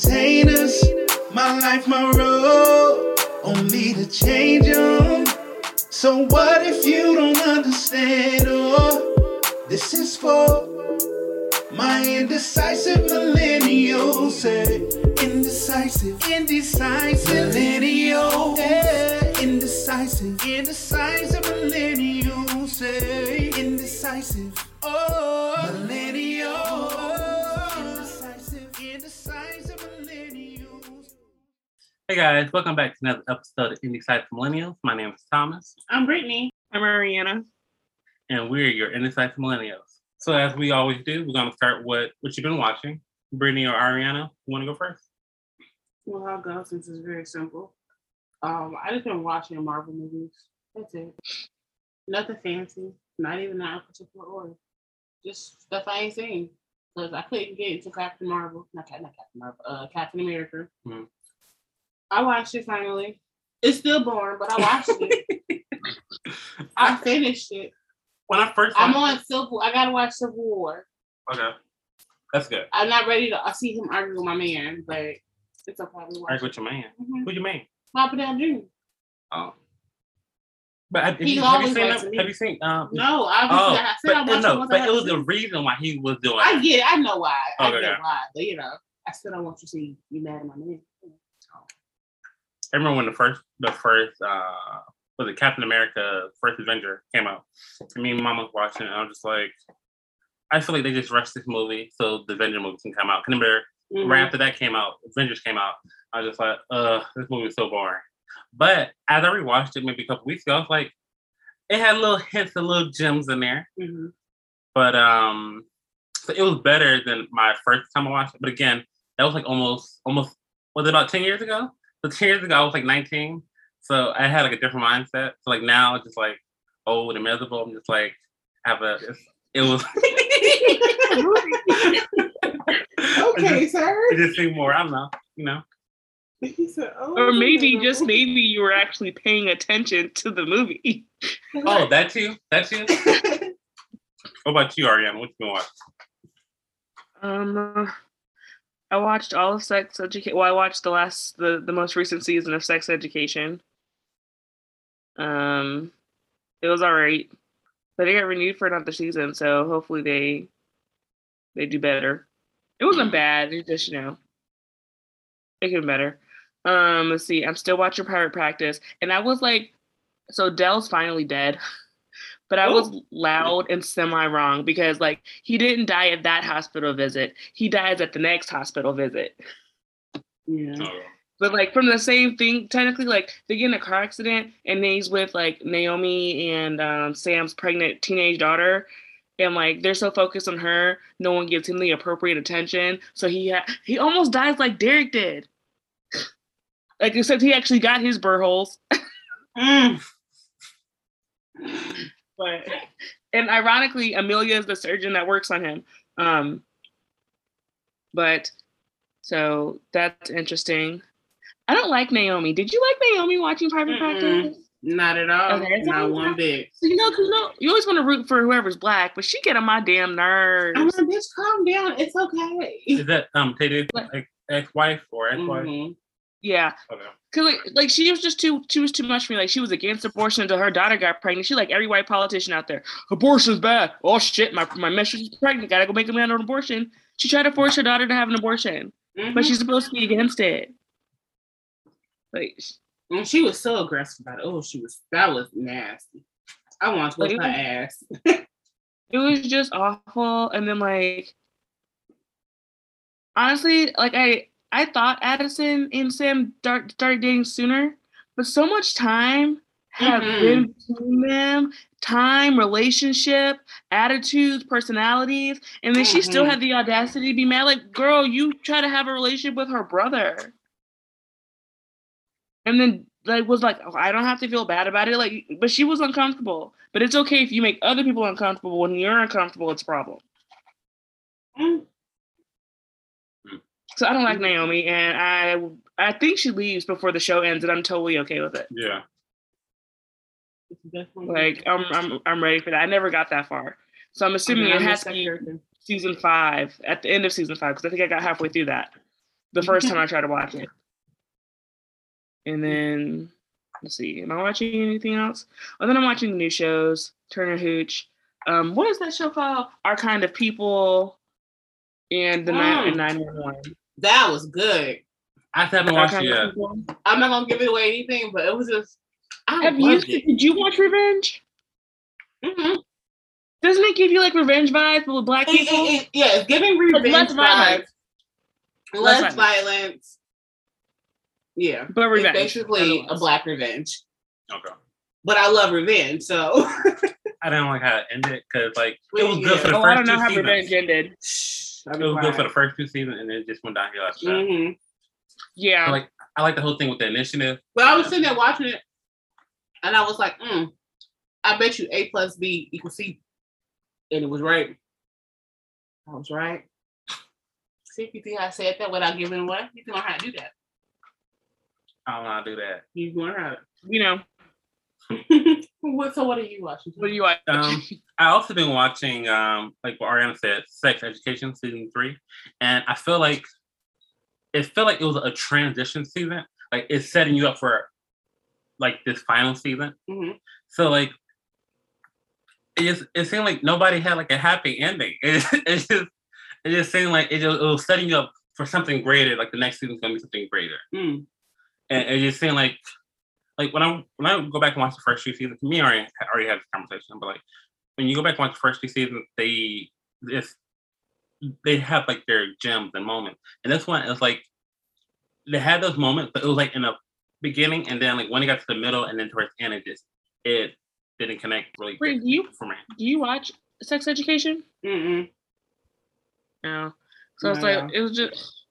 contain us. My life, my road, on me to change them. So what if you don't understand? Oh, this is for my indecisive millennials. Say indecisive, indecisive millennial. Yeah, indecisive, indecisive Hey guys, welcome back to another episode of Indecisive Millennials. My name is Thomas, I'm Brittany. I'm Mariana. and we're your Indecisive Millennials. So as we always do, we're gonna start with what you've been watching. Brittany or Ariana, you wanna go first? Well, I'll go since it's very simple. Um, I just been watching Marvel movies. That's it. Nothing fancy. Not even that particular order. Just stuff I ain't seen. Because I couldn't get into Captain Marvel. Not, not Captain Marvel. Uh, Captain America. Mhm. I watched it finally. It's still boring, but I watched it. I finished it. When I first I'm on Civil. I gotta watch Civil War. Okay. That's good. I'm not ready to. I see him argue with my man, but it's okay. We watch Argue it. with your man. Mhm. Who's your man? Papa Down Jr. Oh. But have, you, have you seen that? Have you seen um No, I, Oh, I said I watched no, but it was the reason why he was doing I get it. I know why. I Okay, get okay. why, but you know, I still don't want you to see you mad at my man. I remember when the first the first uh was it Captain America First Avenger came out. And me and mom was watching it and I was just like I feel like they just rushed this movie so the Avenger movie can come out. 'Cause remember Mhm. right after that came out, Avengers came out. I was just like, uh, this movie is so boring. But as I rewatched it maybe a couple weeks ago, I was like, it had little hints and little gems in there. Mhm. But um so it was better than my first time I watched it. But again, that was like almost almost was it about 10 years ago? So 10 years ago I was like 19. So I had like a different mindset. So like now it's just like old and miserable. I'm just like have a it's, it was okay, sir. it just think more, I don't know, you know. Said, oh, Or maybe, no. just maybe, you were actually paying attention to the movie. Oh, that too? That too? what about you, Ariana? What you been watching? Um, I watched all of Sex Education. Well, I watched the last, the the most recent season of Sex Education. Um, it was alright, but they got renewed for another season, so hopefully they they do better. It wasn't bad. It just you know, it could be better. Um, let's see. I'm still watching Private Practice, and I was like, so Dell's finally dead. But I was loud and semi wrong because like he didn't die at that hospital visit. He dies at the next hospital visit. Yeah. Oh, But like from the same thing, technically, like they get in a car accident and then he's with like Naomi and um, Sam's pregnant teenage daughter, and like they're so focused on her, no one gives him the appropriate attention. So he ha- he almost dies like Derek did. Like except he actually got his burr holes. Mm. But and ironically amelia is the surgeon that works on him um but so that's interesting i don't like naomi did you like naomi watching private Mm-mm. practice Not at all. Okay, Not all one right. bit. so you know 'cause you know you always want to root for whoever's black but she get on my damn nerves I'm like, bitch, calm down. It's okay. Is that um Tate's ex- ex-wife or ex-wife? Mhm. Yeah Okay. Cause like, like she was just too she was too much for me. Like she was against abortion until her daughter got pregnant. She like every white politician out there. Abortion's bad. Oh shit, my my mistress is pregnant. Gotta go make a man an abortion. She tried to force her daughter to have an abortion. Mhm. but she's supposed to be against it. Like, And she was so aggressive about it. Oh, she was that was nasty. I want to whip Like, her ass. it was just awful. And then like, honestly, like I I thought Addison and Sam start, started dating sooner, but so much time have Mhm. been between them, time, relationship, attitudes, personalities, and then she still Mhm. had the audacity to be mad. Like, girl, you try to have a relationship with her brother. And then like was like, oh, I don't have to feel bad about it. Like, but she was uncomfortable. But it's okay if you make other people uncomfortable. When you're uncomfortable, it's a problem. Mm. So I don't like Naomi, and I I think she leaves before the show ends, and I'm totally okay with it. Yeah. Like I'm I'm I'm ready for that. I never got that far, so I'm assuming Okay, it has to be season five at the end of season five because I think I got halfway through that the first time I tried to watch it. And then let's see, am I watching anything else? Oh, then I'm watching the new shows, Turner Hooch. Um, what is that show called? Our Kind of People and the Mm. nine one one. That was good. I haven't watched it yet. People. I'm not gonna give it away anything, but it was just. I Have you? it. Did you watch Revenge? Mhm. Doesn't it give you like revenge vibes but with black It- it- people? it- yeah, it's giving revenge less violence. Less less violence. violence. Yeah, but it's revenge. basically a black revenge. Okay. But I love revenge, so I didn't like how it ended because like it Well, was good yeah. for the Oh, first I don't know two how seasons. revenge ended. It was good for the first two seasons, and then it just went downhill after that. hmm Yeah. Like I like the whole thing with the initiative. But I was sitting there watching it, and I was like, mm, "I bet you A plus B equals C," and it was right. I was right. See if you think I said that without giving away, you can learn how to do that. I don't know how to do that. You can learn how you know. what, so what are you watching? what are you watching? Um, I also been watching, um, like what Ariana said, Sex Education season three, and I feel like it felt like it was a transition season. Like it's setting you up for like this final season. Mhm. So like it just it seemed like nobody had like a happy ending. It, it just it just seemed like it, just, it was setting you up for something greater. Like the next season's gonna be something greater. Mm. And it just seemed like like when I when I go back and watch the first two seasons, me already already had this conversation, but like when you go back and watch the first two seasons, they it's they have like their gems and moments. And this one is like they had those moments, but it was like in the beginning and then like when it got to the middle and then towards the end it just it didn't connect really Wait, good do you for me. do you watch Sex Education? Mm-mm. No. So it's No. like it was just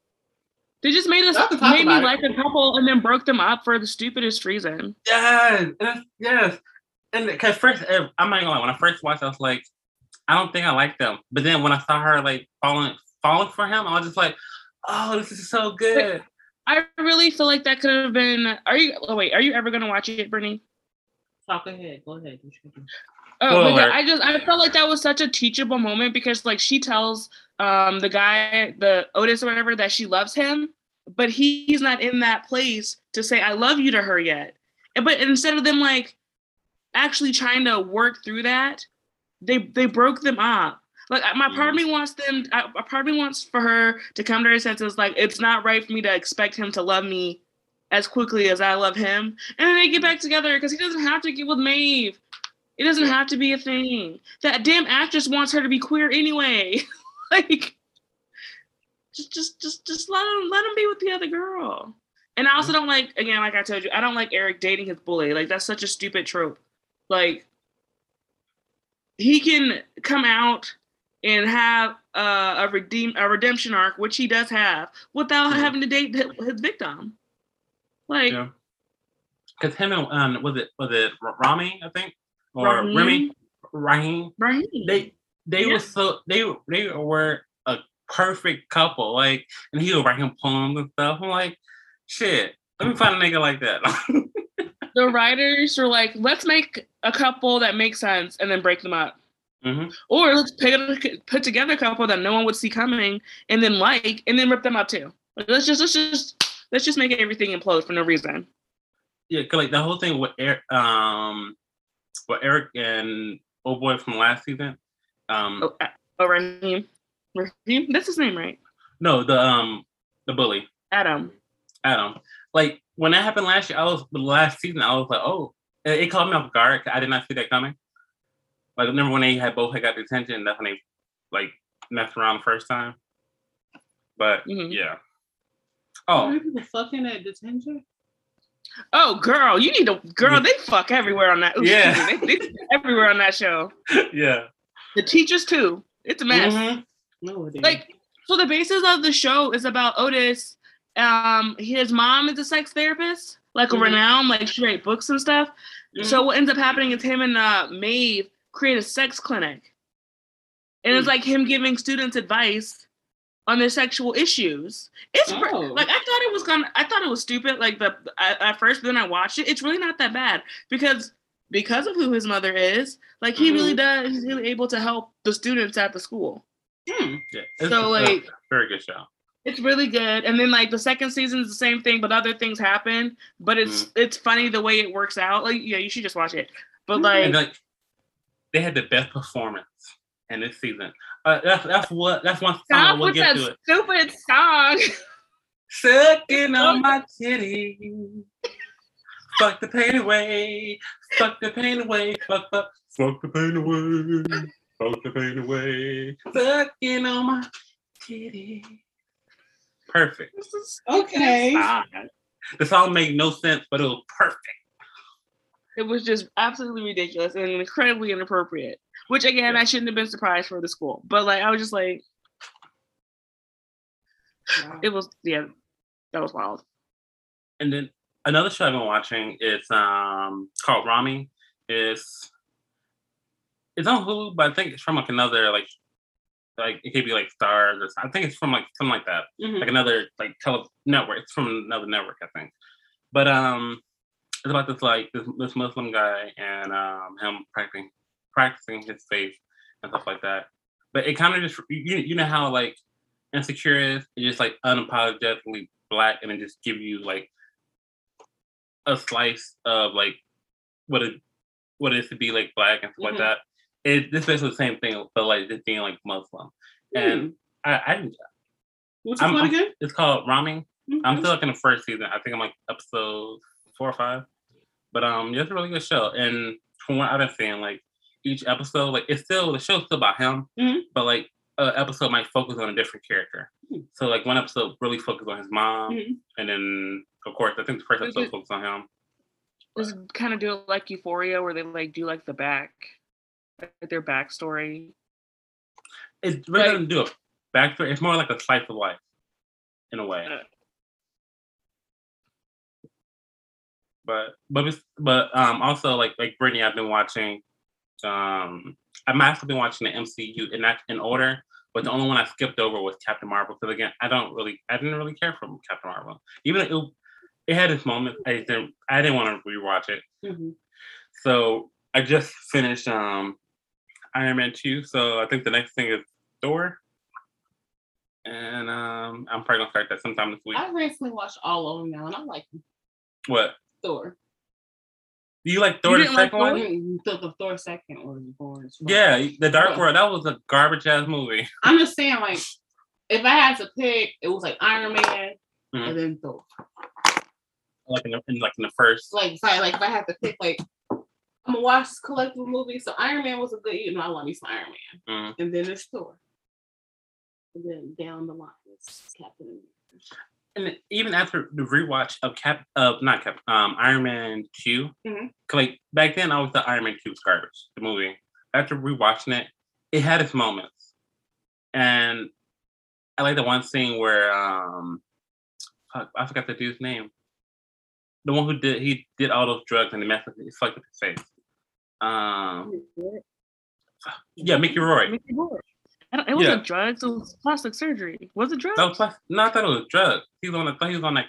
they just made us Y'all can talk made me about like a couple and then broke them up for the stupidest reason. Yes, yes, yes. And because first, eh, I'm not gonna lie, when I first watched, I was like, I don't think I like them. But then when I saw her like falling, falling for him, I was just like, oh, this is so good. I really feel like that could have been. Are you? Oh wait, are you ever gonna watch it, Brittany? Talk ahead. Go ahead. What you thinking? Oh, alert. I just I felt like that was such a teachable moment because like she tells um the guy the Otis or whatever that she loves him, but he's not in that place to say I love you to her yet. And but instead of them like actually trying to work through that, they they broke them up. Like my part of me wants them. I, a part of me wants for her to come to her senses. Like it's not right for me to expect him to love me as quickly as I love him, and then they get back together because he doesn't have to get with Maeve. It doesn't have to be a thing. That damn actress wants her to be queer anyway. like, just, just, just, just let him, let him be with the other girl. And I also don't like, again, like I told you, I don't like Eric dating his bully. Like that's such a stupid trope. Like, he can come out and have uh, a redeem a redemption arc, which he does have, without Yeah. having to date his victim. Like, Yeah. Because him and um, was it was it Rami, I think, or Raheem? Remy, Raheem, Raheem. they they Yeah. were so they they were a perfect couple. Like, and he would write him poems and stuff. I'm like, shit. Let me find a nigga like that. the writers were like, let's make a couple that makes sense and then break them up. Mhm. Or let's put, put together a couple that no one would see coming and then like and then rip them up too. Like, let's just let's just let's just make everything implode for no reason. Yeah, like the whole thing with um, with Eric and old boy from last season. Um, Oh, uh, oh Raheem. Raheem? That's his name, right? no, the um, the bully Adam. Adam. Like when that happened last year, I was the last season. I was like, oh, it, it caught me off guard. I did not see that coming. Like remember when they had both had got the attention? That's when they like messed around the first time. But Mhm. yeah. Oh many people fucking at detention? Oh girl, you need to girl, they fuck everywhere on that. Yeah. excuse they, they everywhere on that show. yeah. The teachers too. It's a mess. Mhm. No, like so the basis of the show is about Otis. Um, his mom is a sex therapist, like a Mhm. renowned, like she write books and stuff. So what ends up happening is him and uh Maeve create a sex clinic. And it's Mm. like him giving students advice on their sexual issues. It's pr- Oh. like I thought it was gonna I thought it was stupid like the at, at first but then I watched it. It's really not that bad because because of who his mother is, like he really does he's really able to help the students at the school. Hmm. Yeah, So, like- very good show. It's really good. And then like the second season is the same thing, but other things happen. But it's Mm. it's funny the way it works out. Like yeah, you should just watch it. But Mhm. like and like they had the best performance in this season. Uh, that's that's what that's one song stop we'll with get that to it. stupid song. Sucking on my titty. Fuck the pain away. Fuck the pain away. Fuck fuck. Fuck the pain away. Fuck the pain away. Sucking on my titty. Perfect. Is Okay. song. The song made no sense, but it was perfect. It was just absolutely ridiculous and incredibly inappropriate. Which again, I shouldn't have been surprised for the school. But like I was just like, Wow. it was yeah, that was wild. And then another show I've been watching is um called Ramy. It's it's on Hulu, but I think it's from like another like like it could be like Starz or something. I think it's from like something like that. Mhm. Like another like tele network. It's from another network, I think. But um it's about this like this this Muslim guy and um him practicing practicing his faith and stuff like that. But it kind of just you you know how like insecure is it's just like unapologetically black and it just give you like a slice of like what it what it is to be like black and stuff Mhm. like that. It this basically the same thing, but like just being like Muslim. And I, I What's it I'm- called again? it's called Ramy. I'm still like in the first season. I think I'm like episode four or five. But um, yeah, it's a really good show. And from what I've been seeing, like each episode, like it's still the show's still about him, Mhm. but like an episode might focus on a different character. Mhm. So like one episode really focused on his mom, Mhm. and then of course I think the first episode focused on him. It kind of do it like Euphoria, where they like do like the back, like their backstory? It really Like- doesn't do a backstory. It's more like a slice of life, in a way. Uh. But but but um also like like Brittany, I've been watching. Um, I've actually been watching the MCU in that in order, but the only one I skipped over was Captain Marvel because again, I don't really, I didn't really care for Captain Marvel. Even it, it had its moments, I didn't, I didn't want to rewatch it. Mhm. So I just finished um Iron Man 2. So I think the next thing is Thor. And um I'm probably gonna start that sometime this week. I recently watched all of them now, and I like them. What? Thor. Do you like Thor the didn't like second Thor, one? the, the Thor second was born. Yeah, the Dark Yeah. World, that was a garbage ass movie. I'm just saying, like, if I had to pick, it was like Iron Man Mhm. and then Thor. Like in the, in, like in the first. Like, if I like, if I had to pick, like, I'm gonna watch collectible movies. So Iron Man was a good, you know, I love me some Iron Man, Mhm. and then there's Thor, and then down the line is Captain America. And even after the rewatch of Cap of not Cap um Iron Man 2 Mhm. 'cause, like back then I was the Iron Man 2 was garbage, the movie. After rewatching it, it had its moments. And I like the one scene where um fuck, I forgot the dude's name. The one who did he did all those drugs and he messed up he fucked up his face. Um yeah, Mickey Roy. Mickey Rourke. I It wasn't Yeah. drugs. It was plastic surgery. Was it drugs? That was plus, no, I thought it was drugs. He was on I thought he was on like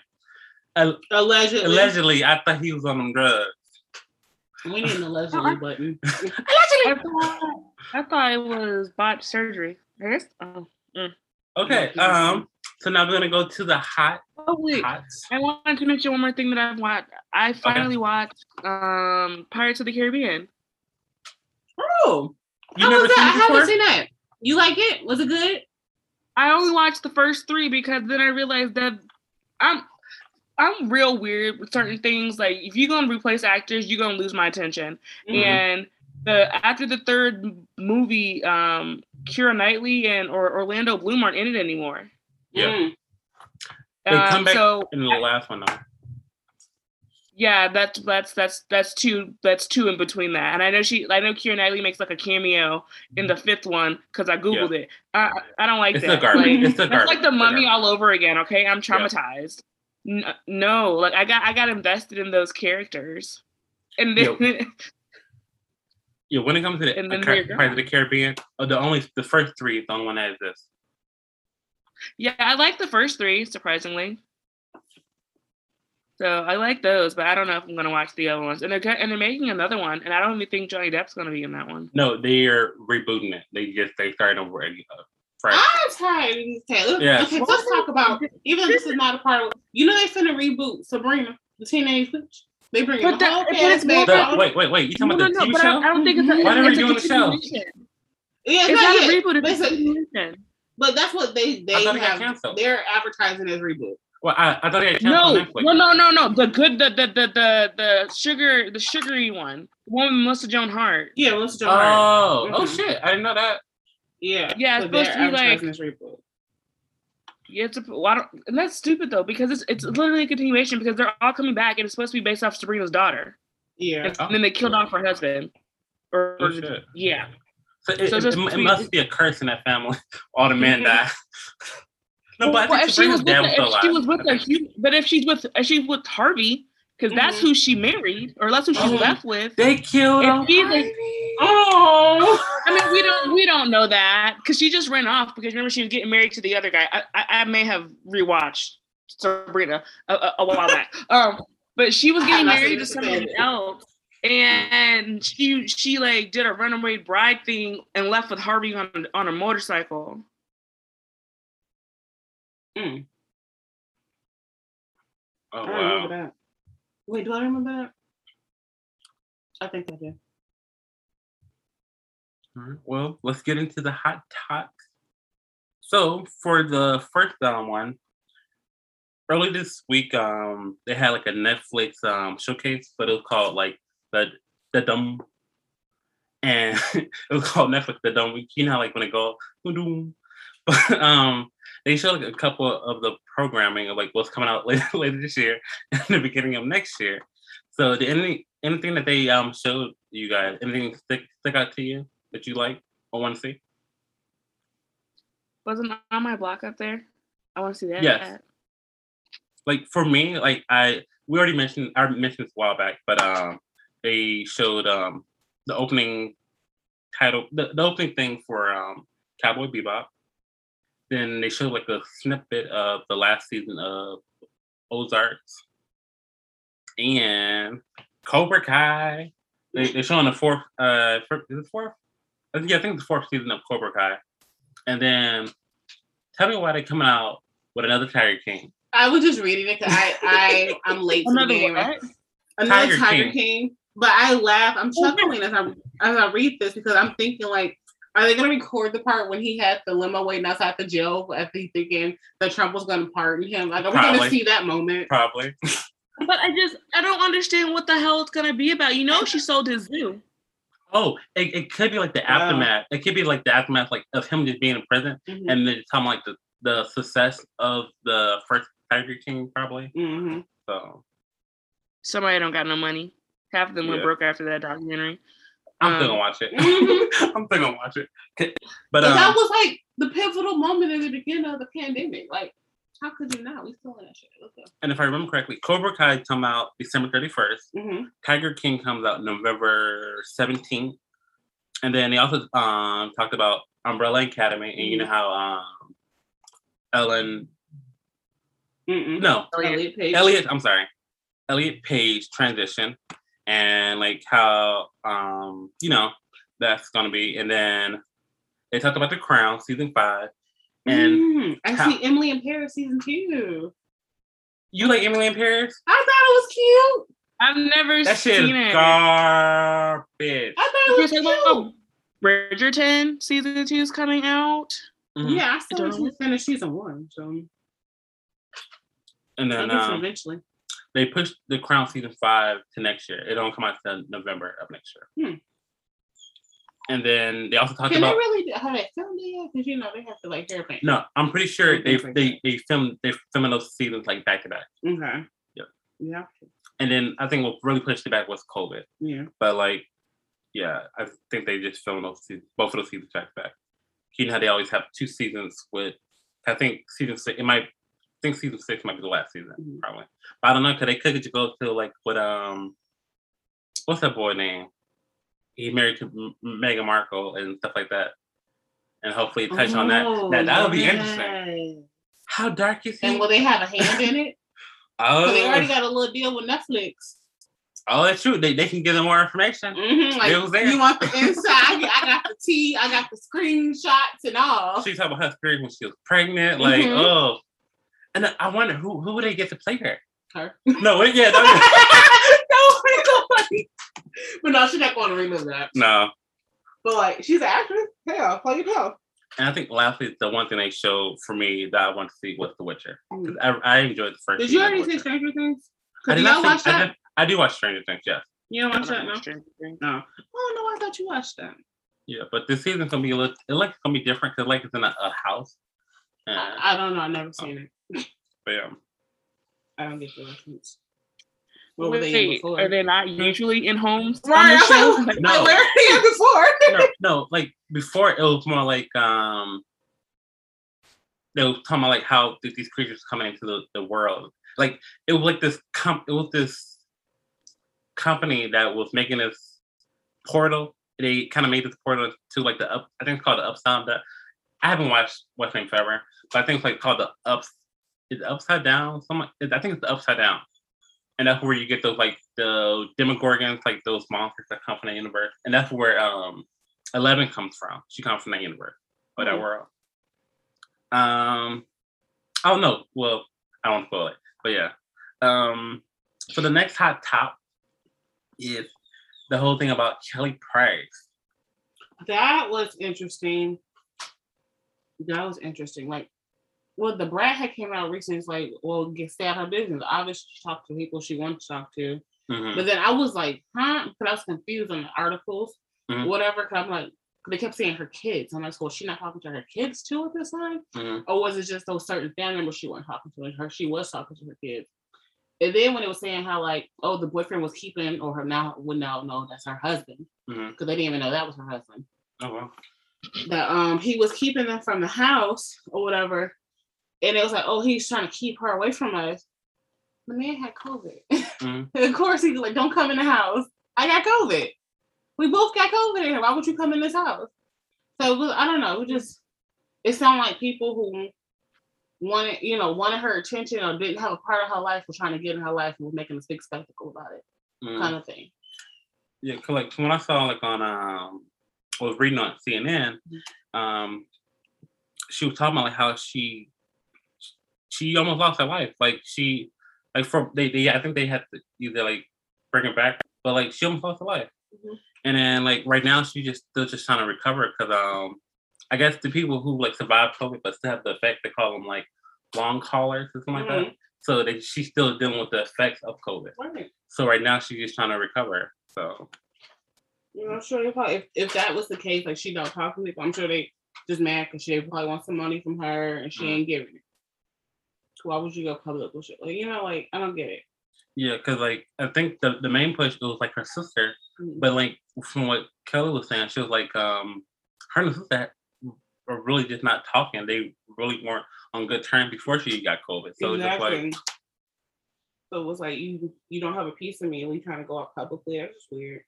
al- Allegedly, allegedly I thought he was on them drugs. we need an allegedly button. I thought, I thought it was botched surgery. I guess. Oh, Okay. Um. So now we're gonna go to the hot oh wait. hots. I wanted to mention one more thing that I've watched. I finally watched um Pirates of the Caribbean. Oh, You how never was that? seen I haven't seen that. You like it? Was it good? I only watched the first three because then I realized that I'm I'm real weird with certain things. Like if you're gonna replace actors, you're gonna lose my attention. Mhm. And the after the third movie, um, Keira Knightley and or Orlando Bloom aren't in it anymore. Yeah. Mm. They come Um, back so in the last one though. Yeah, that's that's that's that's two that's two in between that. And I know she I know Keira Knightley makes like a cameo in the fifth one because I googled it. I I don't like It's that. the garbage. Like, it's the That's like the mummy garbage. all over again. Okay, I'm Yeah. traumatized. N- no, like I got I got invested in those characters, and then Yeah, when it comes to the And then Pirates of the Caribbean, uh, the only the first three is the only one that exists. yeah, I like the first three surprisingly. So I like those, but I don't know if I'm gonna watch the other ones. And they're and they're making another one, and I don't even think Johnny Depp's gonna be in that one. No, they are rebooting it. They just they started over. again. Fresh. I'm tired of these tales. Yeah. Okay, let's talk about even if this is not a part of you know they finna reboot Sabrina, the teenage witch. They bring But the that- whole cast back The- wait, wait, wait. You talking No, no, about the no, TV but show? I, I don't think it's a, Why are we doing the show? Yeah, It's not not a reboot. It's a But, but that's what they they I thought it got have. They're advertising as reboot. Well, I, I thought it had No, canceled on Netflix. no, no, no, no. The good, the the the the, the sugar, the sugary one, the one with Melissa Joan Hart. Yeah, Melissa Joan Hart. Oh, oh Mhm. shit! I didn't know that. Yeah, Yeah, it's so they're supposed to be like- advertising as. Yeah, it's a, well, I don't, and that's stupid though because it's it's literally a continuation because they're all coming back and it's supposed to be based off Sabrina's daughter, Yeah, and, then they killed off her husband. Or, Oh, shit. yeah, So it, So it, just it, must be a curse in that family. All the men die. No, but Well, I if she was with, dad the, if she was with I the, think. hu- but if she's with, if she's with Harvey, because that's Mhm. who she married, or that's who she's Oh. left with. They killed If him. he's Oh, I mean, we don't we don't know that because she just ran off because remember she was getting married to the other guy. I I, I may have rewatched Sabrina a, a, a while back. Um, but she was getting married to someone else, and she she like did a runaway bride thing and left with Harvey on on a motorcycle. Oh I don't remember wow. that. Wait, do I remember that? I think I do. All right, Well, let's get into the hot talks. So for the first um, one, early this week, um, they had like a Netflix um showcase, but it was called like the the dumb, and it was called Netflix the dumb. You know, like when it go "Doo-doo." but um, they showed like a couple of the programming of like what's coming out later later this year and the beginning of next year. So, did any anything that they um showed you guys, anything stick stick out to you that you like or want to see? Wasn't on my block up there. I want to see that. Yes. like for me, like I we already mentioned I mentioned this a while back, but um they showed um the opening title the, the opening thing for um Cowboy Bebop. Then they showed like a snippet of the last season of Ozarks and Cobra Kai. They they're showing the fourth uh fir- is it fourth? I think- Yeah, I think the fourth season of Cobra Kai. And then tell me why they're coming out with another Tiger King. I was just reading it because I I I'm late to the Another game. what? Another Tiger Tiger, King. King. But I laugh. I'm chuckling as I as I read this because I'm thinking like, are they gonna record the part when he had the limo waiting outside the jail after he thinking that Trump was gonna pardon him? Like, are we gonna see that moment? Probably. But I just I don't understand what the hell it's gonna be about. You know, she sold his zoo. Oh, it, it could be like the Wow. aftermath. It could be like the aftermath, like of him just being in prison, Mhm. and then talking like the the success of the first Tiger King, probably. Mhm. So Somebody don't got no money. Half of them went broke after that documentary. I'm Um, still gonna watch it. Mhm. I'm still gonna watch it. But But that um, was like the pivotal moment in the beginning of the pandemic. Like, how could you not? We still in that shit. Let's and if I remember correctly, Cobra Kai come out December 31st. Mm-hmm. Tiger King comes out November 17th. And then they also um talked about Umbrella Academy, and you know how um Ellen Mm-mm. no Elliot Page. Elliot, I'm sorry, Elliot Page transition, and like how um you know that's gonna be, and then they talked about the Crown season five, and Mm, I how- see Emily in Paris season two. you like Emily in Paris? I thought it was cute. I've never That shit seen is it. garbage. I thought You're it was talking cute. about Bridgerton season two is coming out. Mhm. Yeah, I still don't need season one, so And then um, eventually. They pushed the Crown season five to next year. It don't come out till November of next year. Hmm. And then they also talked about. Can they really have they filmed it yet? Because you know they have to like hair paint. no. I'm pretty sure they they they filmed they filming those seasons like back to back. Okay. Yep. Yeah. And then I think what really pushed it back was COVID. Yeah. But like, yeah, I think they just filmed those seasons, both of those seasons back to back. You know how they always have two seasons with. I think season six. It might. I think season six might be the last season, Mhm. probably. But I don't know because they could just go to like what um, what's that boy name? He married to Meghan Markle and stuff like that, and hopefully touch on that. Oh, That that would be interesting. How dark is he? And will they have a hand in it? oh, they already got a little deal with Netflix. Oh, that's true. They, they can give them more information. Mhm, Like It was there. you want the inside? I got the tea. I got the screenshots and all. She's talking about her experience when she was pregnant. Like, Mhm. oh. And I wonder who who would they get to play her? Her. No, wait, yeah, no, no, nobody. But no, she's not going to relive that. no. But like, she's an actress. Hell, play yourself. And I think lastly, the one thing they showed for me that I want to see was The Witcher. Mm. 'Cause I, I enjoyed the first. Did you already see Stranger Things? I did you not watch see, I, that? did, I do watch Stranger Things, yes. You don't watch that? No. Stranger Things. No. Oh no, I thought you watched that. Yeah, but this season's gonna be a little. It like it's gonna be different because like it's in a, a house. Uh, I, I don't know. I've never seen it. but yeah. I don't get the reference. What were they in before? are they not usually in homes on Right, the show? Like, No. Like, where are they before? no, no, like before it was more like um they were talking about like how th- these creatures coming into the, the world. Like it was like this com- it was this company that was making this portal. They kind of made this portal to like the up I think it's called the upside down. I haven't watched West Wing forever, but I think it's like called the ups is upside down? Some I think it's the upside down. And that's where you get those like the demogorgons, like those monsters that come from the universe. And that's where um Eleven comes from. She comes from that universe or that Mhm. world. Um, I don't know. well, I won't spoil it, but yeah. Um, so the next hot top is the whole thing about Kelly Price. That was interesting. That was interesting. Like, well, the Brad had came out recently. It's like, well, get stay out her business. Obviously, she talked to people she wanted to talk to. Mhm. But then I was like, huh? Because I was confused on the articles, Mhm. whatever. Because I'm like, they kept saying her kids. I'm like, well, she not talking to her kids too at this time, Mhm. or was it just those certain family members she wasn't talking to? And her, she was talking to her kids. And then when it was saying how like, oh, the boyfriend was keeping, or her now would now know that's her husband, because they didn't even know that was her husband. Oh well. That um he was keeping them from the house or whatever, and it was like, oh, he's trying to keep her away from us. The man had COVID. Mhm. of course, he's like, don't come in the house. I got COVID. We both got COVID in here. Why would you come in this house? So was- I don't know. It just it sounded like people who wanted, you know, wanted her attention or didn't have a part of her life were trying to get in her life and was making a big spectacle about it, Mhm. kind of thing. Yeah, 'cause, like when I saw like on um I was reading on CNN, Mm-hmm. um she was talking about like how she she almost lost her life. Like she like for they, they I think they had to either like bring her back, but like she almost lost her life. Mhm. And then like right now she just still just trying to recover because um I guess the people who like survived COVID but still have the effect they call them like long haulers or something like that. So that she's still dealing with the effects of COVID. Right. So right now she's just trying to recover. So You know, I'm sure they probably if, if that was the case, like she don't talk to people, I'm sure they just mad because she probably wants some money from her and she Mhm. ain't giving it. Why would you go public with shit? Like, you know, like I don't get it. Yeah, because like I think the, the main push was like her sister, Mhm. but like from what Kelly was saying, she was like um her and her sister were really just not talking. They really weren't on good terms before she got COVID. So it's just like Exactly. So it was like you you don't have a piece of me and we trying to go out publicly. That's just weird.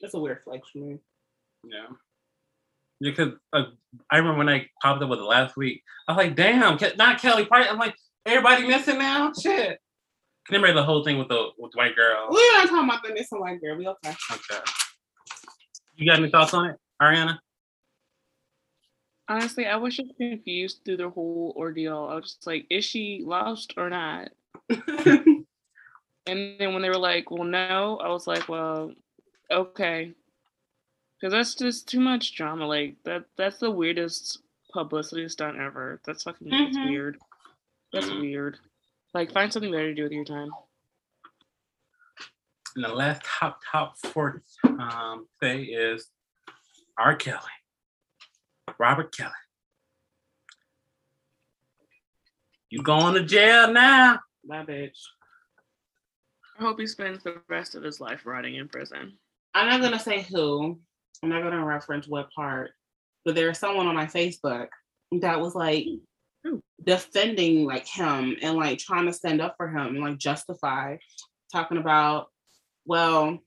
That's a weird flex for me. yeah. Because uh, I remember when I popped up with it last week, I was like, "Damn, Ke- not Kelly Price." I'm like, "Everybody missing now." Shit. Can you remember the whole thing with the with the white girl? We're not talking about the missing white girl. We okay. Okay. You got any thoughts on it, Ariana? Honestly, I was just confused through the whole ordeal. I was just like, is she lost or not? And then when they were like, well, no, I was like, well, okay. Because that's just too much drama. Like, that that's the weirdest publicity stunt ever. That's fucking that's Mhm. weird. That's Mhm. weird. Like, find something better to do with your time. And the last top top for um say is R. Kelly. Robert Kelly. You going to jail now? That bitch. I hope he spends the rest of his life rotting in prison. I'm not gonna say who. I'm not gonna reference what part, but there was someone on my Facebook that was like defending like him and like trying to stand up for him and like justify talking about, well,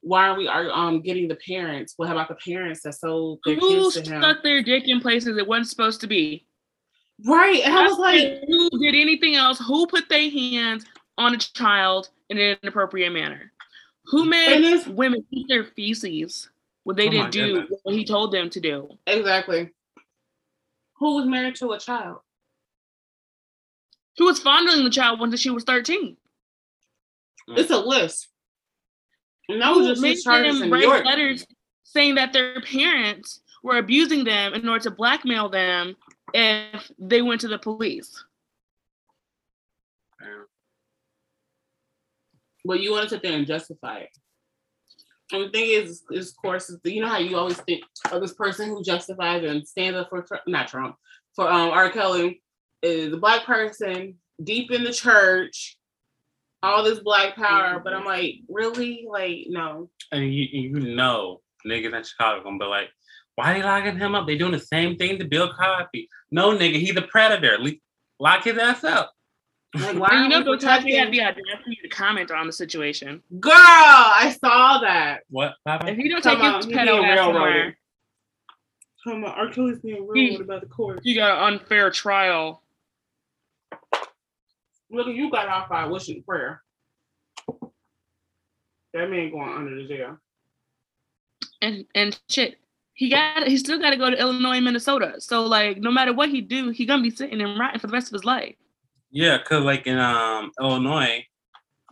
why are we are um getting the parents? What about the parents that sold their Who kids to him? stuck their dick in places it wasn't supposed to be? Right. And I was like, who did anything else? Who put their hands on a child in an inappropriate manner? Who made And this- women eat their feces when they Oh didn't do goodness. what he told them to do? Exactly. Who was married to a child? Who was fondling the child when she was 13. Mm. It's a list. And that was just made them in New write York. letters saying that their parents were abusing them in order to blackmail them if they went to the police. But you want to sit there and justify it. And the thing is, is course, is you know how you always think of this person who justifies and stands up for not Trump for um R. Kelly is a black person deep in the church, all this black power. But I'm like, really, like, no. And you, you know, niggas in Chicago gonna be like, why are they locking him up? They doing the same thing to Bill Cosby. No, nigga, he's a predator. Lock his ass up. Like, why And you are know, we Bill Cosby had protecting? the audacity to comment on the situation. Girl, I saw that. What? Papa? If you don't Come take on, his he pedo being ass railroaded. somewhere, Come on, R. Kelly's being He- rude about the court. you got an unfair trial. Look, you got off by wishing prayer. That man going under the jail. and and shit. He got he still got to go to Illinois and Minnesota. So like, no matter what he do, he gonna be sitting and rotting for the rest of his life. Yeah, cause like in um Illinois,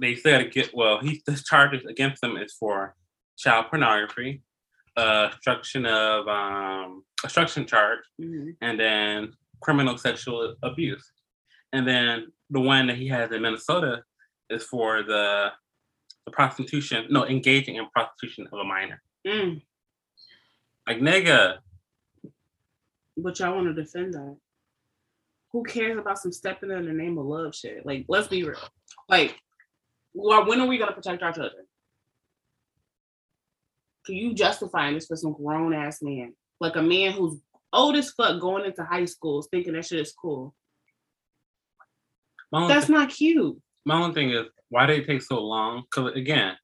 they still gotta get well. He the charges against him is for child pornography, uh, obstruction of um obstruction charge, and then criminal sexual abuse, and then the one that he has in Minnesota is for the the prostitution. No, engaging in prostitution of a minor. Mm. Like nigga, But y'all want to defend that. Who cares about some stepping in the name of love shit? Like, let's be real. Like, well, when are we gonna protect our children? Can you justifying this for some grown ass man? Like a man who's old as fuck going into high school thinking that shit is cool. That's thi- not cute. my only thing is why did it take so long? Because again,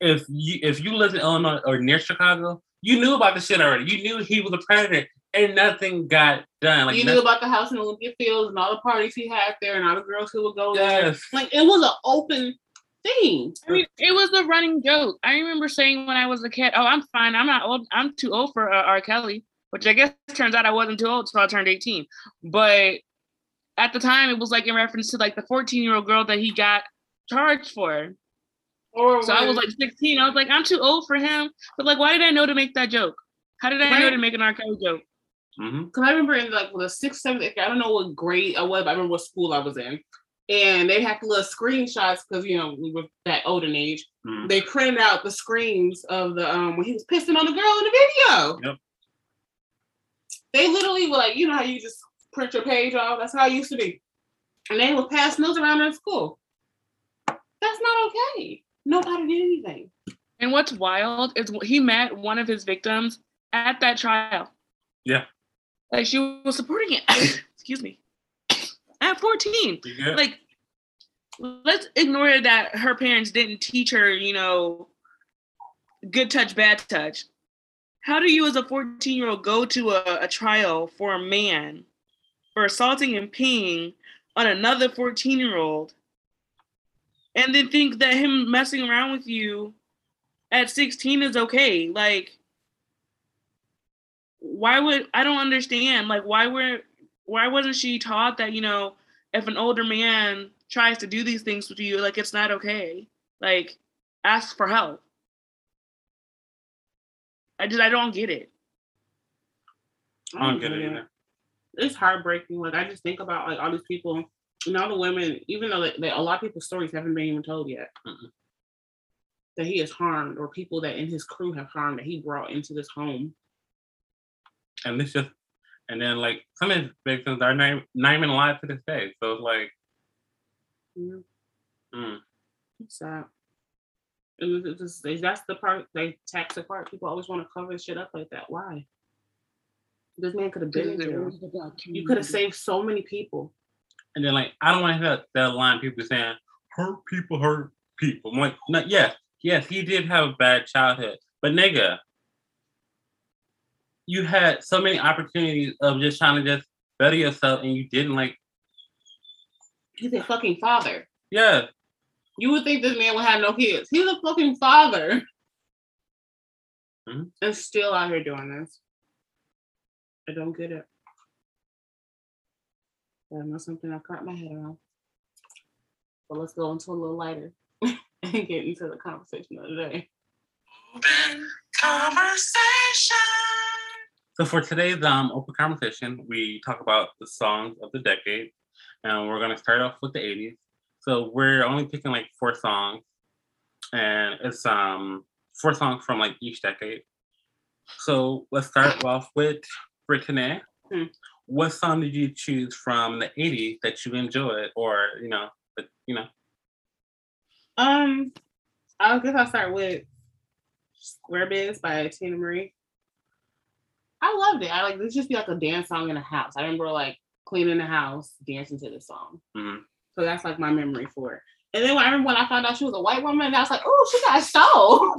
if you if you live in Illinois or near Chicago, you knew about the shit already. You knew he was a predator, and nothing got done. Like you nothing- knew about the house in Olympia Fields and all the parties he had there and all the girls who would go there. yes, Like it was an open thing. I mean, it was a running joke. I remember saying when I was a kid, "Oh, I'm fine. I'm not old. I'm too old for uh, R. Kelly," which I guess turns out I wasn't too old until I turned 18. But at the time, it was like in reference to like the 14 year old girl that he got charged for. Or So I was like 16. I was like, I'm too old for him. But like, why did I know to make that joke? How did I know to make an R. Kelly joke? Hmm Because I remember in like the sixth, seventh, eighth I don't know what grade I was, but I remember what school I was in. And they had the little screenshots because you know we were that olden age. Mhm. They printed out the screens of the um when he was pissing on the girl in the video. Yep. They literally were like, you know how you just print your page off? That's how it used to be. And they were passing those around in school. That's not okay. Nobody did anything. And what's wild is he met one of his victims at that trial. Yeah. Like she was supporting it. Excuse me. At 14. You good? Like, let's ignore that her parents didn't teach her, you know, good touch, bad touch. How do you, as a 14 year old, go to a, a trial for a man for assaulting and peeing on another 14 year old and then think that him messing around with you at 16 is okay? Like, why would I don't understand? Like, why were why wasn't she taught that you know if an older man tries to do these things with you, like it's not okay. Like, ask for help. I just I don't get it. I don't get it either. it's heartbreaking. Like I just think about like all these people and all the women, even though they, they, a lot of people's stories haven't been even told yet, Mm-mm. that he has harmed or people that in his crew have harmed that he brought into this home. And this just, and then like some of his victims are not, not even alive to this day. So it's like, Yeah, mm, it's sad. And it's just, they- that's the part they tax the part. People always want to cover shit up like that. Why? This man could have been in jail. You could have saved so many people. and then like I don't want to hear that, that line people saying hurt people hurt people. I'm like, no, yes, yes, he did have a bad childhood, but nigga, you had so many opportunities of just trying to just better yourself, and you didn't like, He's a fucking father. yeah, You would think this man would have no kids. He's a fucking father. Mhm. And still out here doing this. I don't get it. That's not something I caught my head around. But let's go into a little lighter and get into the conversation of the day. So for today's um open conversation, we talk about the songs of the decade, and we're gonna start off with the '80s. So we're only picking like four songs, and it's um four songs from like each decade. So let's start off with Brittany. Hmm. What song did you choose from the '80s that you enjoyed, or you know, that you know? Um, I guess I'll start with Square Biz by Teena Marie. I loved it. I like this just be like a dance song in a house. I remember like cleaning the house, dancing to this song. Mhm. So that's like my memory for it. And then when I remember when I found out she was a white woman, I was like, oh, she got soul.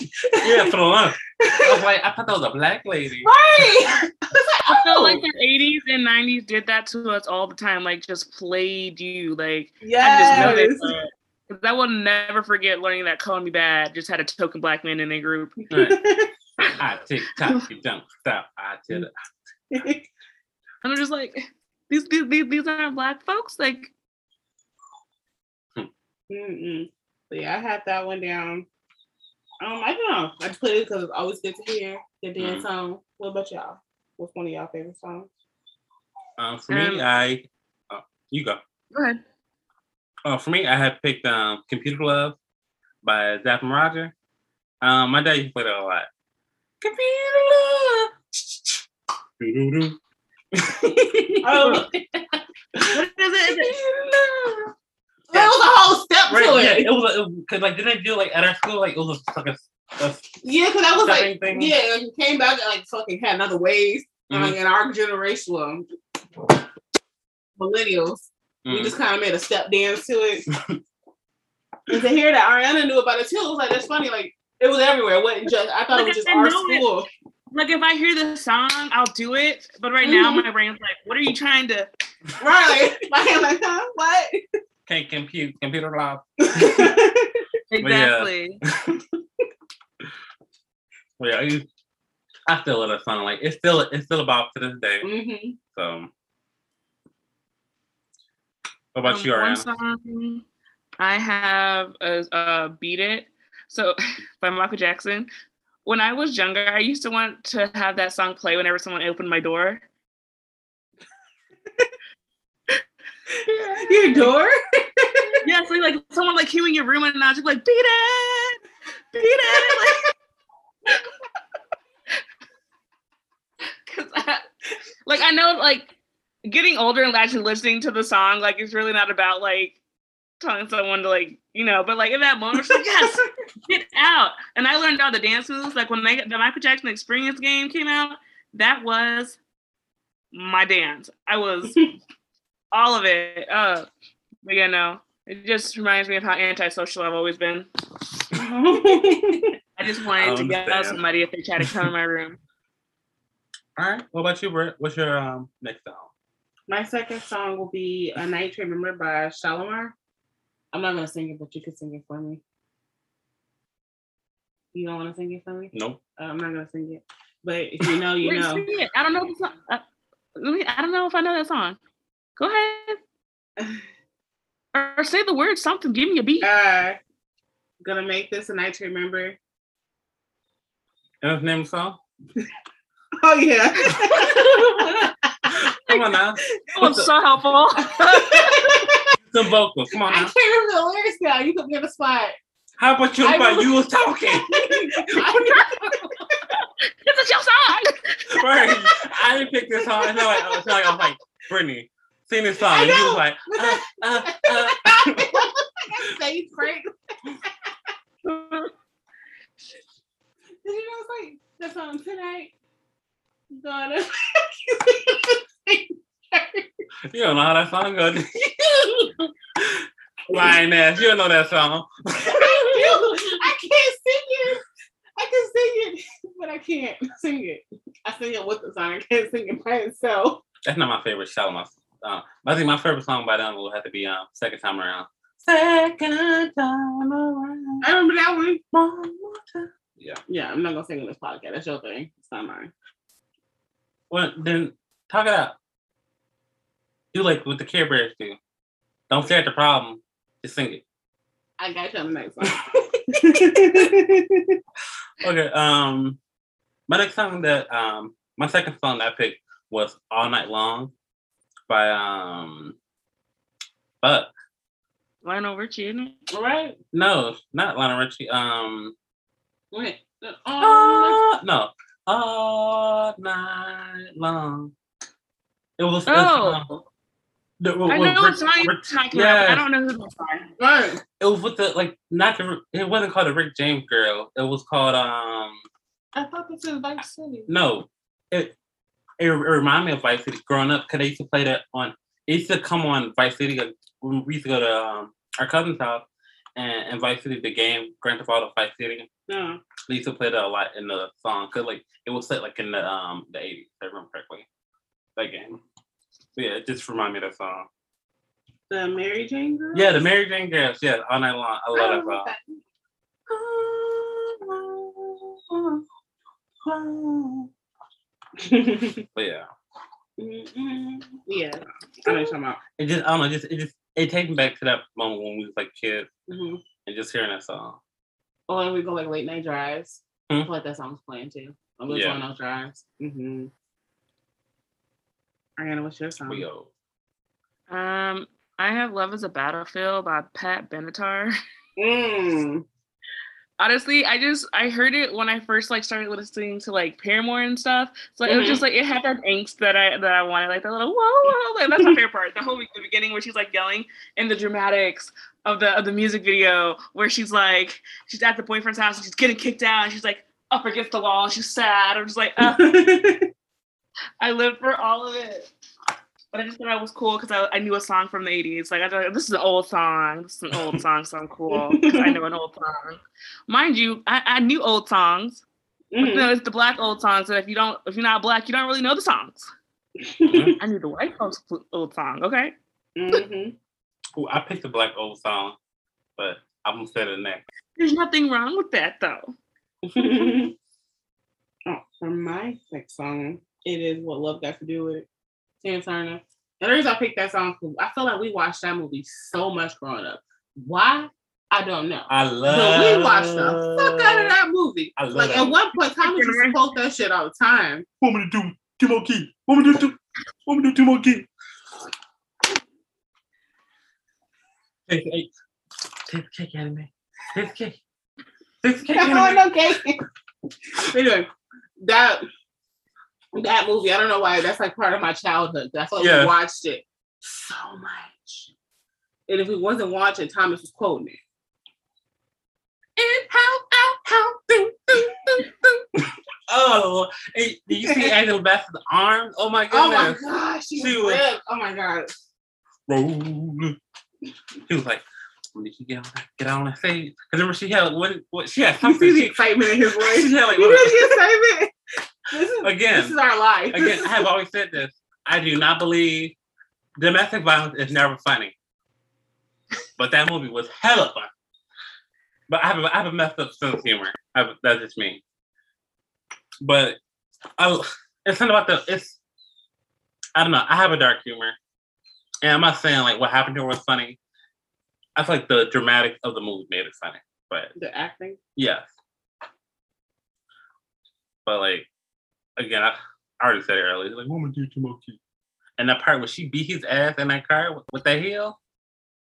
Yeah, for the love. I was like, I thought that was a black lady. right. I was like, I feel oh, like the 80s and 90s did that to us all the time. Like, just played you. Like, I just know that. Because I will never forget learning that Color Me Badd just had a token black man in their group. Right. I tick tock, you don't stop. I tell it. And I'm just like, these these these, these aren't black folks. Like, Mm-mm. Yeah, I had that one down. Um, I don't know. I just put it because it's always good to hear the dance song. What about y'all? What's one of y'all favorite songs? Um, for me, Um, I oh, you go. go ahead. Oh, for me, I had picked um, "Computer Love" by Zapp and Roger. Um, my dad used to play that a lot. Computer love. Oh, What is it? Is it? there was a whole step right, to yeah, it. it was it was- cause like didn't they do like at our school like it was like a, a Yeah, because that was like, Stepping thing. yeah, it came back and like fucking had another ways And, Mhm. like in our generation, well, millennials, we mm, just kind of made a step dance to it. and to hear that Ariana knew about it too, it was like that's funny. Like it was everywhere. It wasn't just. I thought it was just I our know it. school. Like, if I hear the song, I'll do it. But right now, Mhm. my brain's like, what are you trying to? Right? My hand like, huh? What? can't compute computer love. Exactly. Well, yeah, I, used- I still love that song. Like it's still it's still about to this day. hmm So, what about Um, you, one Ariana? song I have is uh, "Beat It," so by Michael Jackson. When I was younger, I used to want to have that song play whenever someone opened my door. Your door? Yeah, so like someone like came in your room and I was just like, "Beat it, beat it!" Like, Cause I, like I know like getting older and actually listening to the song, like it's really not about like telling someone to like you know, but like in that moment, it's like yes, get out. And I learned all the dance moves. Like when they, the Michael Jackson Experience game came out, that was my dance. I was all of it. Uh, but yeah, no, it just reminds me of how antisocial I've always been. I just wanted I to yell at understand. somebody if they tried to come in my room. All right. What about you, Britt? What's your um next song? My second song will be A Night to Remember by Shalamar. I'm not gonna sing it, but you can sing it for me. You don't want to sing it for me? Nope. Uh, I'm not gonna sing it. But if you know, you Wait, know. I don't know. The song. Uh, I don't know if I know that song. Go ahead. Or, or say the word something. Give me a beat. Uh, gonna make this a night to remember. And the name of the song? Oh yeah. Come on now. That was so helpful. Some vocals. Come on I can't remember the lyrics now. You put me on the spot. How about you? I About will- you was talking. this is your song. right. I didn't pick this song. I feel like I was like, I was like, Brittany, sing this song. I And you know. was like, uh, uh, uh. Say Frank. Did you know it's like the song tonight? Gonna You don't know how that song goes. Lying ass. You don't know that song. I can't sing it. I can sing it, but I can't sing it. I sing it with the song. I can't sing it by itself. That's not my favorite Shalamar. Uh, I think my favorite song by them will have to be um, Second Time Around. Second time around. I remember that one. One more time. Yeah. Yeah, I'm not gonna sing on this podcast. That's your thing. It's not mine. Well, then talk it out. Do like what the Care Bears do. Don't stare at the problem. Just sing it. I got you on the next one. Okay. Um, my next song that um my second song that I picked was "All Night Long" by um. But Lionel Richie, isn't it? All right. no, not Lionel Richie. Um. Wait. Oh, Ah, no. All night long. It was. it was, Oh. Um, the- I know Rick- what song you're Rick- talking about. but yeah. I don't know who the song. right. It was with the like not the. It wasn't called the Rick James girl. It was called um. I thought this was Vice City. No, it it, it reminded me of Vice City growing up because they used to play that on. It used to come on Vice City. like, when we used to go to um, our cousin's house and, and Vice City, the game Grand Theft Auto Vice City. No. They used to play that a lot in the song because like it was set like in the um the eighties. If I remember correctly. That game. Yeah, it just reminded me of that song. The Mary Jane girl. Yeah, the Mary Jane Girls. Yeah, all night long. I love don't that song. that. But yeah, Mm-mm. yeah. I know you're talking about. it just I don't know. Just it just it takes me back to that moment when we was like kids hmm and just hearing that song. Oh, and we go like late night drives. Hmm. I feel like that song's playing too. I'm just Yeah. on those drives. Mm-hmm. Ariana, what's your song? We go. Um, I have "Love Is a Battlefield" by Pat Benatar. Mm. Honestly, I just I heard it when I first like started listening to like Paramore and stuff. So it was just like it had that angst that I that I wanted, like that little whoa whoa. Like, that's my favorite part. The whole the beginning where she's like yelling and the dramatics of the of the music video where she's like she's at the boyfriend's house and she's getting kicked out and she's like up against the wall and she's sad. I'm just like uh, I lived for all of it. But I just thought I was cool because I, I knew a song from the 80s. Like, I thought, this is an old song. This is an old song, so I'm cool because I know an old song. Mind you, I, I knew old songs. But, you know, it's the black old songs. So if you don't, if you're not black, you don't really know the songs. I knew the white folks old song. Okay. Mm-hmm. Ooh, I picked a black old song, but I'm gonna say it next. There's nothing wrong with that though. oh, for my next song, it is what love got to do with it. Tina Turner. And the reason I picked that song, 'cause I feel like we watched that movie so much growing up. Why? I don't know. I But love. we watched the fuck out of that movie. I love Like that at one point, Thomas used to quote that shit all the time. Want me to do two more keys? Want me to do? Want me to do two more keys? Take the eight. Take the cake out of me. Take the cake. Take the cake Come out on, of me. okay. anyway, that that movie, I don't know why that's like part of my childhood. That's why Yeah. we watched it so much. And if we wasn't watching, Thomas was quoting it. And how, how, how, do, do, do, do. Oh, hey, did you see Angela Bassett's arms? Oh, oh my goodness. Oh my gosh, she, She was. Oh my god. Roll. He was like, when did you get on that, get on that stage? Because remember she had what what she had You something. see the excitement in his voice. she had like You what- see the excitement. This is, Again. this is our life. again, I have always said this. I do not believe domestic violence is never funny. But that movie was hella fun. But I have a, I have a messed up sense of humor. I that's just me. But I, it's something about the it's. I don't know. I have a dark humor, and I'm not saying like what happened to her was funny. I feel like the dramatic of the movie made it funny. But the acting. Yes. But like, again, I, I already said it earlier. Like, "I'm do more keys." And that part where she beat his ass in that car with, with that heel,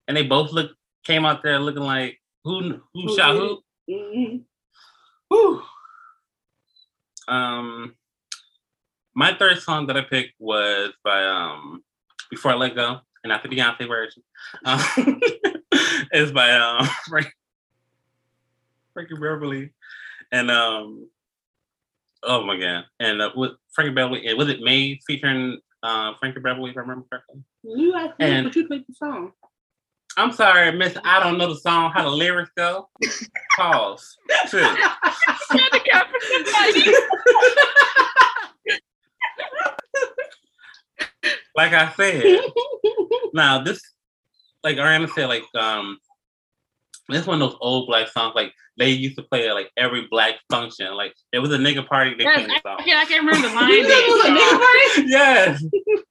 and they both look came out there looking like who who, Who shot who. Mhm. Whew. Um, my third song that I picked was by um Before I Let Go, and not the Beyonce version. Um, it's by um Frankie Beverly, and um oh my god, and uh, with Frankie Beverly, was it Maze featuring uh Frankie Beverly if I remember correctly? You asked me, but you played the song. I'm sorry, Miss. I don't know the song. How the lyrics go? Pause. Like I said, now this, like Ariana said, like um, It's one of those old black songs. Like they used to play at like every black function. Like it was a nigga party. They Yes, playing this I, song. I can't remember the line. You said it was a nigga party? yes.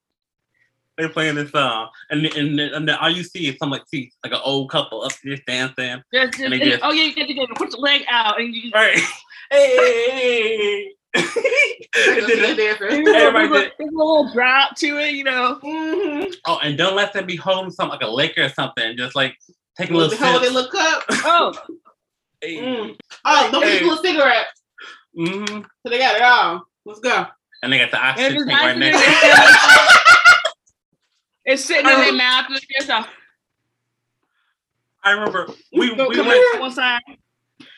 they playing this song, and and and then all you see is some like see like an old couple up there dancing. Yes, just- And they just- oh yeah, you get to get put your leg out and you. Right. Hey. and then the- There's Everybody a, there's a little drop to it, you know. Mm-hmm. oh, and don't let them be holding something like a liquor or something. Just like take a Hold little they sip. look up. Oh, Hey. Mm. Oh, don't Hey. people a cigarette. Mhm. So they got it all. Let's go. And they got the and oxygen it's tank right next. to it. it's- It's sitting in their mouth and it's just I remember we, go we come went. on one side.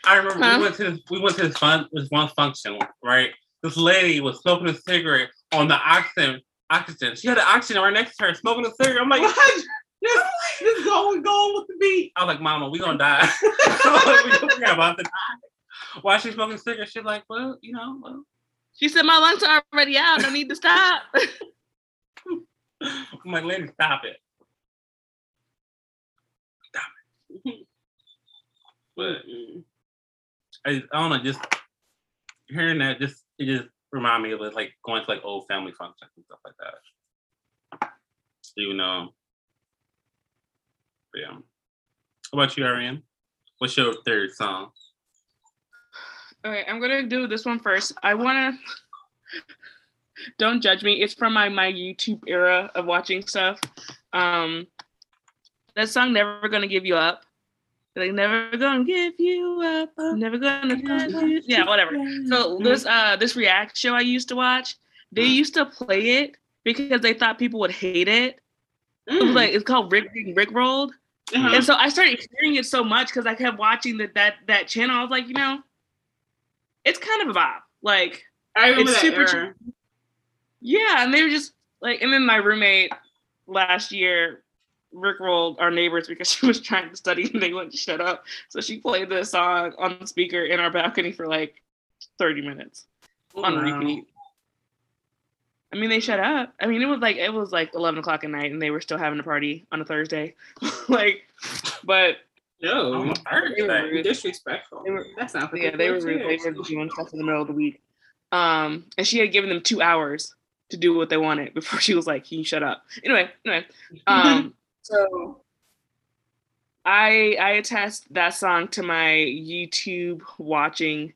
I remember Huh? we went to this, we went to this fun this one function right. This lady was smoking a cigarette on the oxygen oxygen. She had the oxygen right next to her smoking a cigarette. I'm like, What? Just, just going, going with the beat. I was like, Mama, we gonna die. We're about to die. Why she smoking cigarettes? cigarette? She's like, well, you know, well. She said, "My lungs are already out. I need to stop." I'm like, lady, stop it. Stop it. But I, I don't know, just hearing that, just it just remind me of like going to like old family functions and stuff like that. You know. But yeah. How about you, Ariana? What's your third song? All right, I'm gonna do this one first. I wanna. Don't judge me. It's from my my YouTube era of watching stuff. Um, that song "Never Gonna Give You Up." Like never gonna give you up. Never gonna you. Yeah, whatever. So this uh this React show I used to watch, they used to play it because they thought people would hate it. It was like it's called Rick being Rick rolled. Uh-huh. And so I started hearing it so much because I kept watching that that that channel. I was like, you know, it's kind of a vibe. Like, I remember it's super era. yeah, and they were just like, and then my roommate last year, Rick rolled our neighbors because she was trying to study and they wouldn't shut up. So she played this song on the speaker in our balcony for like 30 minutes on Wow. repeat. I mean, they shut up. I mean, it was like it was like 11 o'clock at night, and they were still having a party on a Thursday. like, but No, On a they were Thursday. rude. disrespectful. They were- That's not yeah, they were rude. They were doing stuff in the middle of the week. Um, and she had given them two hours to do what they wanted before she was like, "Can you shut up?" Anyway, anyway, um, so I I attest that song to my YouTube watching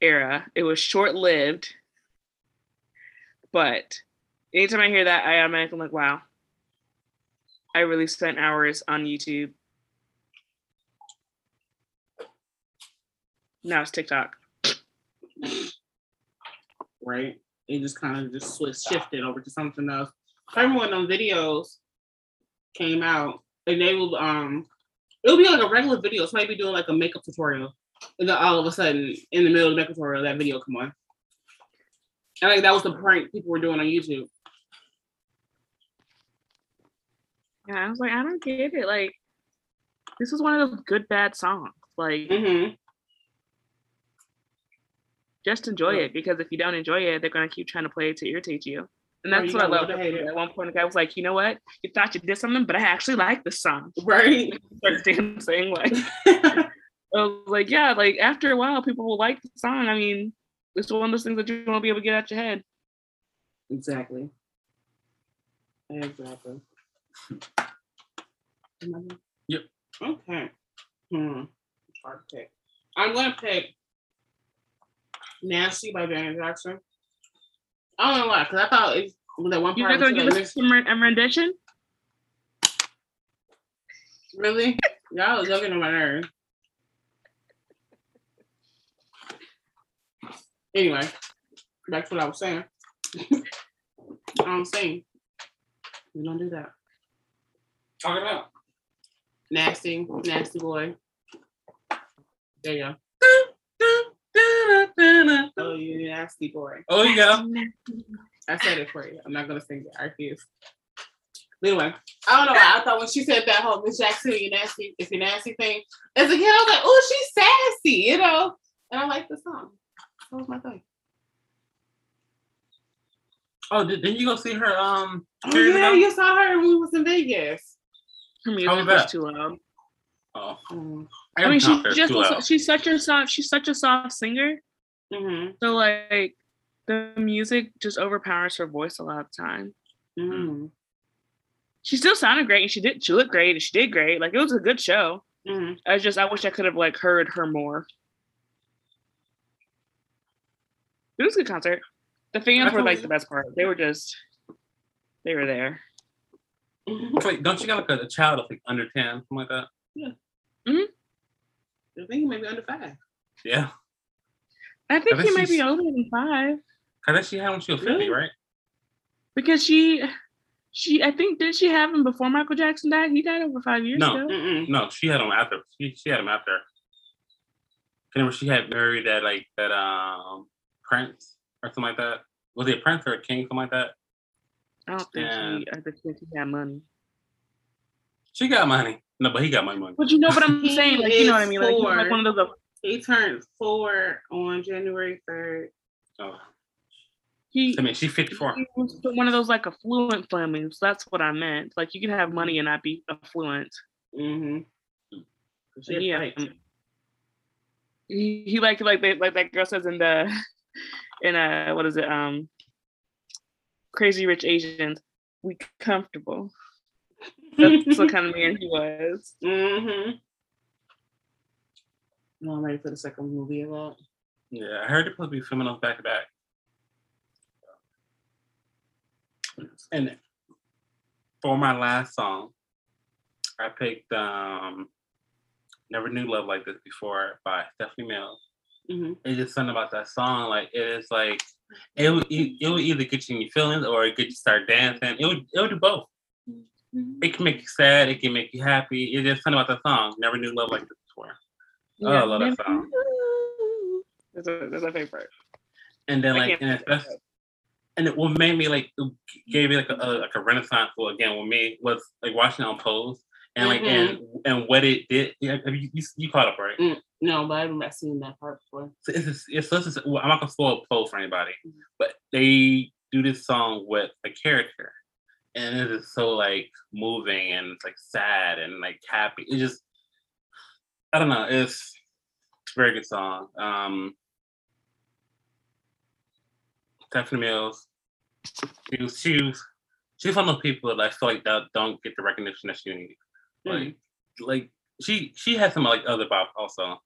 era. It was short lived, but anytime I hear that, I automatically like, "Wow." I really spent hours on YouTube. Now it's TikTok. right? It just kind of just switched, shifted over to something else. I remember when those videos came out, and they would um, it would be like a regular video. Somebody be doing like a makeup tutorial, and then all of a sudden, in the middle of the makeup tutorial, that video come on. And think that was the prank people were doing on YouTube. Yeah, I was like, I don't get it. Like, this is one of those good bad songs. Like, Mm-hmm. just enjoy it because if you don't enjoy it, they're gonna keep trying to play it to irritate you. And that's what I love. love to hate it. At one point, the guy was like, "You know what? You thought you did something, but I actually like this song." Right. Started dancing like. I was like, yeah, like after a while, people will like the song. I mean, it's one of those things that you won't be able to get out your head. exactly. Exactly. Yep. Okay. Hmm. Hard to pick. I'm gonna pick "Nasty" by Janet Jackson. I don't know why, because I thought it was that one You're part. not where gonna give like, us some re- a rendition? Really? Y'all was looking on my nerves. Anyway, back to what I was saying. I'm saying we don't do that. Talk about. Nasty, nasty boy. There you go. Oh, you nasty boy. Oh yeah. I said it for you. I'm not gonna sing it. I refuse. But anyway, I don't know why. I thought when she said that whole Miss Jackson, you nasty, if you nasty thing, as a kid, I was like, oh, she's sassy, you know. And I like the song. That was my thing. Oh, did, didn't you go see her? Um. Oh yeah, ago? you saw her when we was in Vegas. Her How music was was that? too loud. Oh. Mm. I, I mean, the top she just too she's such a soft she's such a soft singer. Mm-hmm. So like the music just overpowers her voice a lot of the time. Mm-hmm. She still sounded great and she did she looked great and she did great. Like it was a good show. Mm-hmm. I just I wish I could have like heard her more. It was a good concert. The fans were like the best part. They were just they were there. Wait, don't you got like a, a child of like under ten, something like that? Yeah. Hmm. I think he may be under five. Yeah, I think I he think might be she's- older than five cause then she had when she was fifty, Really? right? because she she I think did she have him before Michael Jackson died? He died over five years No. ago. Mm-mm. No, she had him after. She she had him after. Remember, she had married that like that um prince or something like that. Was he a prince or a king, something like that? I don't think Yeah. she I think he had money. She got money. No, but he got my money. But you know what I'm saying? Like, you know what I is mean? Like, he's like one of those. He turned four on January third. Oh, He, I mean, she's fifty four. he was one of those like affluent families. That's what I meant. Like you can have money and not be affluent. Mm-hmm. Yeah. He, he like like they, like that girl says in the in uh what is it um Crazy Rich Asians. We comfortable. That's what kind of man he was. Mm-hmm. No, I'm ready for the second movie of that. Yeah, I heard it supposed to be filming those back to back. And for my last song, I picked um Never Knew Love Like This Before by Stephanie Mills. Mm-hmm. It's just something about that song. Like it is like it would it would either get you in your feelings or it get you start dancing. It would it would do both. It can make you sad, it can make you happy. It's just something about that song. Never knew love like this before. Oh, I love that song. That's a, that's my favorite. And then like and, and it, what made me like it gave me like a, a like a renaissance well again with me was like watching it on Pose and like and and what it did. Yeah, you, you you caught up right? Mm, no, but I haven't seen that part before. So it's just, it's, it's just, well, I'm not gonna spoil a Pose for anybody, but they do this song with a character, and it is so like moving and it's like sad and like happy. It just I don't know. It's a very good song. Um, Stephanie Mills. She was, she was, she's one of those people that I feel like that don't get the recognition that she needs. Like, like she she has some like other bop also,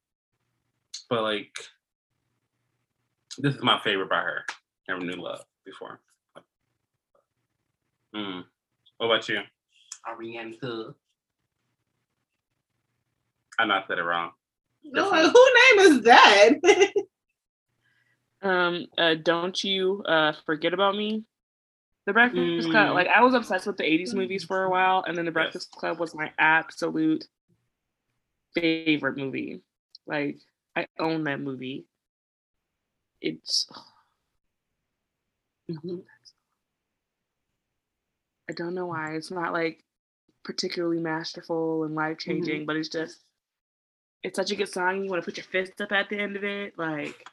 but like this is my favorite by her. Never knew love before. Mm. What about you? Ariana. I know I said it wrong. No, like, who name is that? Um, uh, don't you uh forget about me? The Breakfast Mm. Club. Like I was obsessed with the '80s movies for a while, and then The. Breakfast Club was my absolute favorite movie. Like I own that movie. It's Mhm. I don't know why it's not like particularly masterful and life changing, but it's just it's such a good song. You want to put your fist up at the end of it, like.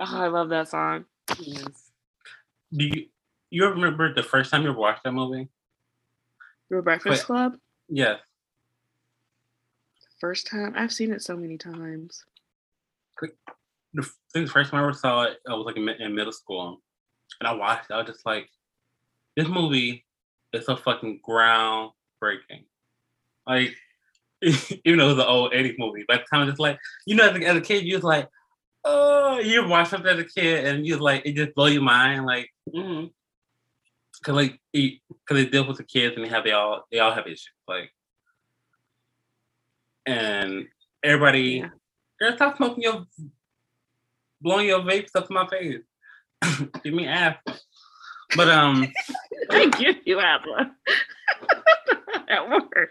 Oh, I love that song. Yes. Do you you remember the first time you watched that movie? The Breakfast. Club. Yes. First time I've seen it so many times. The, f- I think the first time I ever saw it, I was like in, in middle school, and I watched it. I was just like, this movie is so fucking groundbreaking. Like, even though it was an old '80s movie, by the time it's like, you know, as a, as a kid, you was like, oh, you watch something as a kid, and you was like, it just blow your mind, like, hmm cause like, because they deal with the kids and they have they all they all have issues, like, and everybody, Yeah. girl, stop smoking your, blowing your vape stuff in my face. Give me ass. But um, I give you apple at work.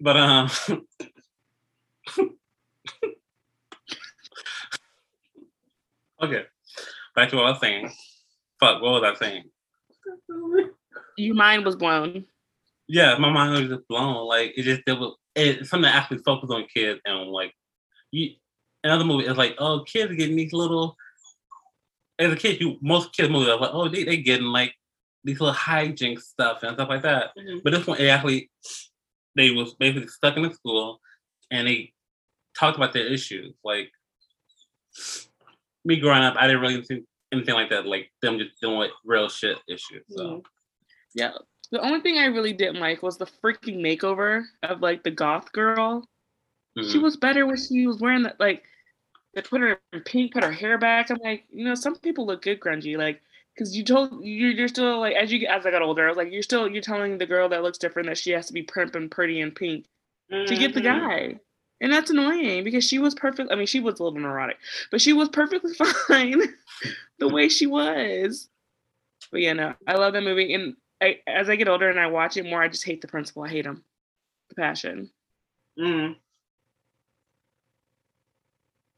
but um, okay. Back to what I was saying. Fuck, what was I saying? Your mind was blown. Yeah, my mind was just blown. Like it just it was it's something that actually focused on kids and like you another movie is like, oh kids are getting these little as a kid, you most kids movies are like, oh they they getting like these little hijinks stuff and stuff like that. Mhm. But this one, it actually, they was basically stuck in the school, and they talked about their issues. Like me growing up, I didn't really see anything like that. Like them just dealing with real shit issues. So Yeah. The only thing I really didn't like was the freaking makeover of like the goth girl. She mhm. was better when she was wearing that like they put her in pink, put her hair back. I'm like, you know, some people look good grungy, like because you told you're, you're still like as you get as I got older, I was like, you're still you're telling the girl that looks different that she has to be primp and pretty and pink to get the Mhm. guy. And that's annoying because she was perfect. I mean, she was a little neurotic, but she was perfectly fine the way she was. But yeah, no, I love that movie. And I, as I get older and I watch it more, I just hate the principal. I hate him. The passion. Mm.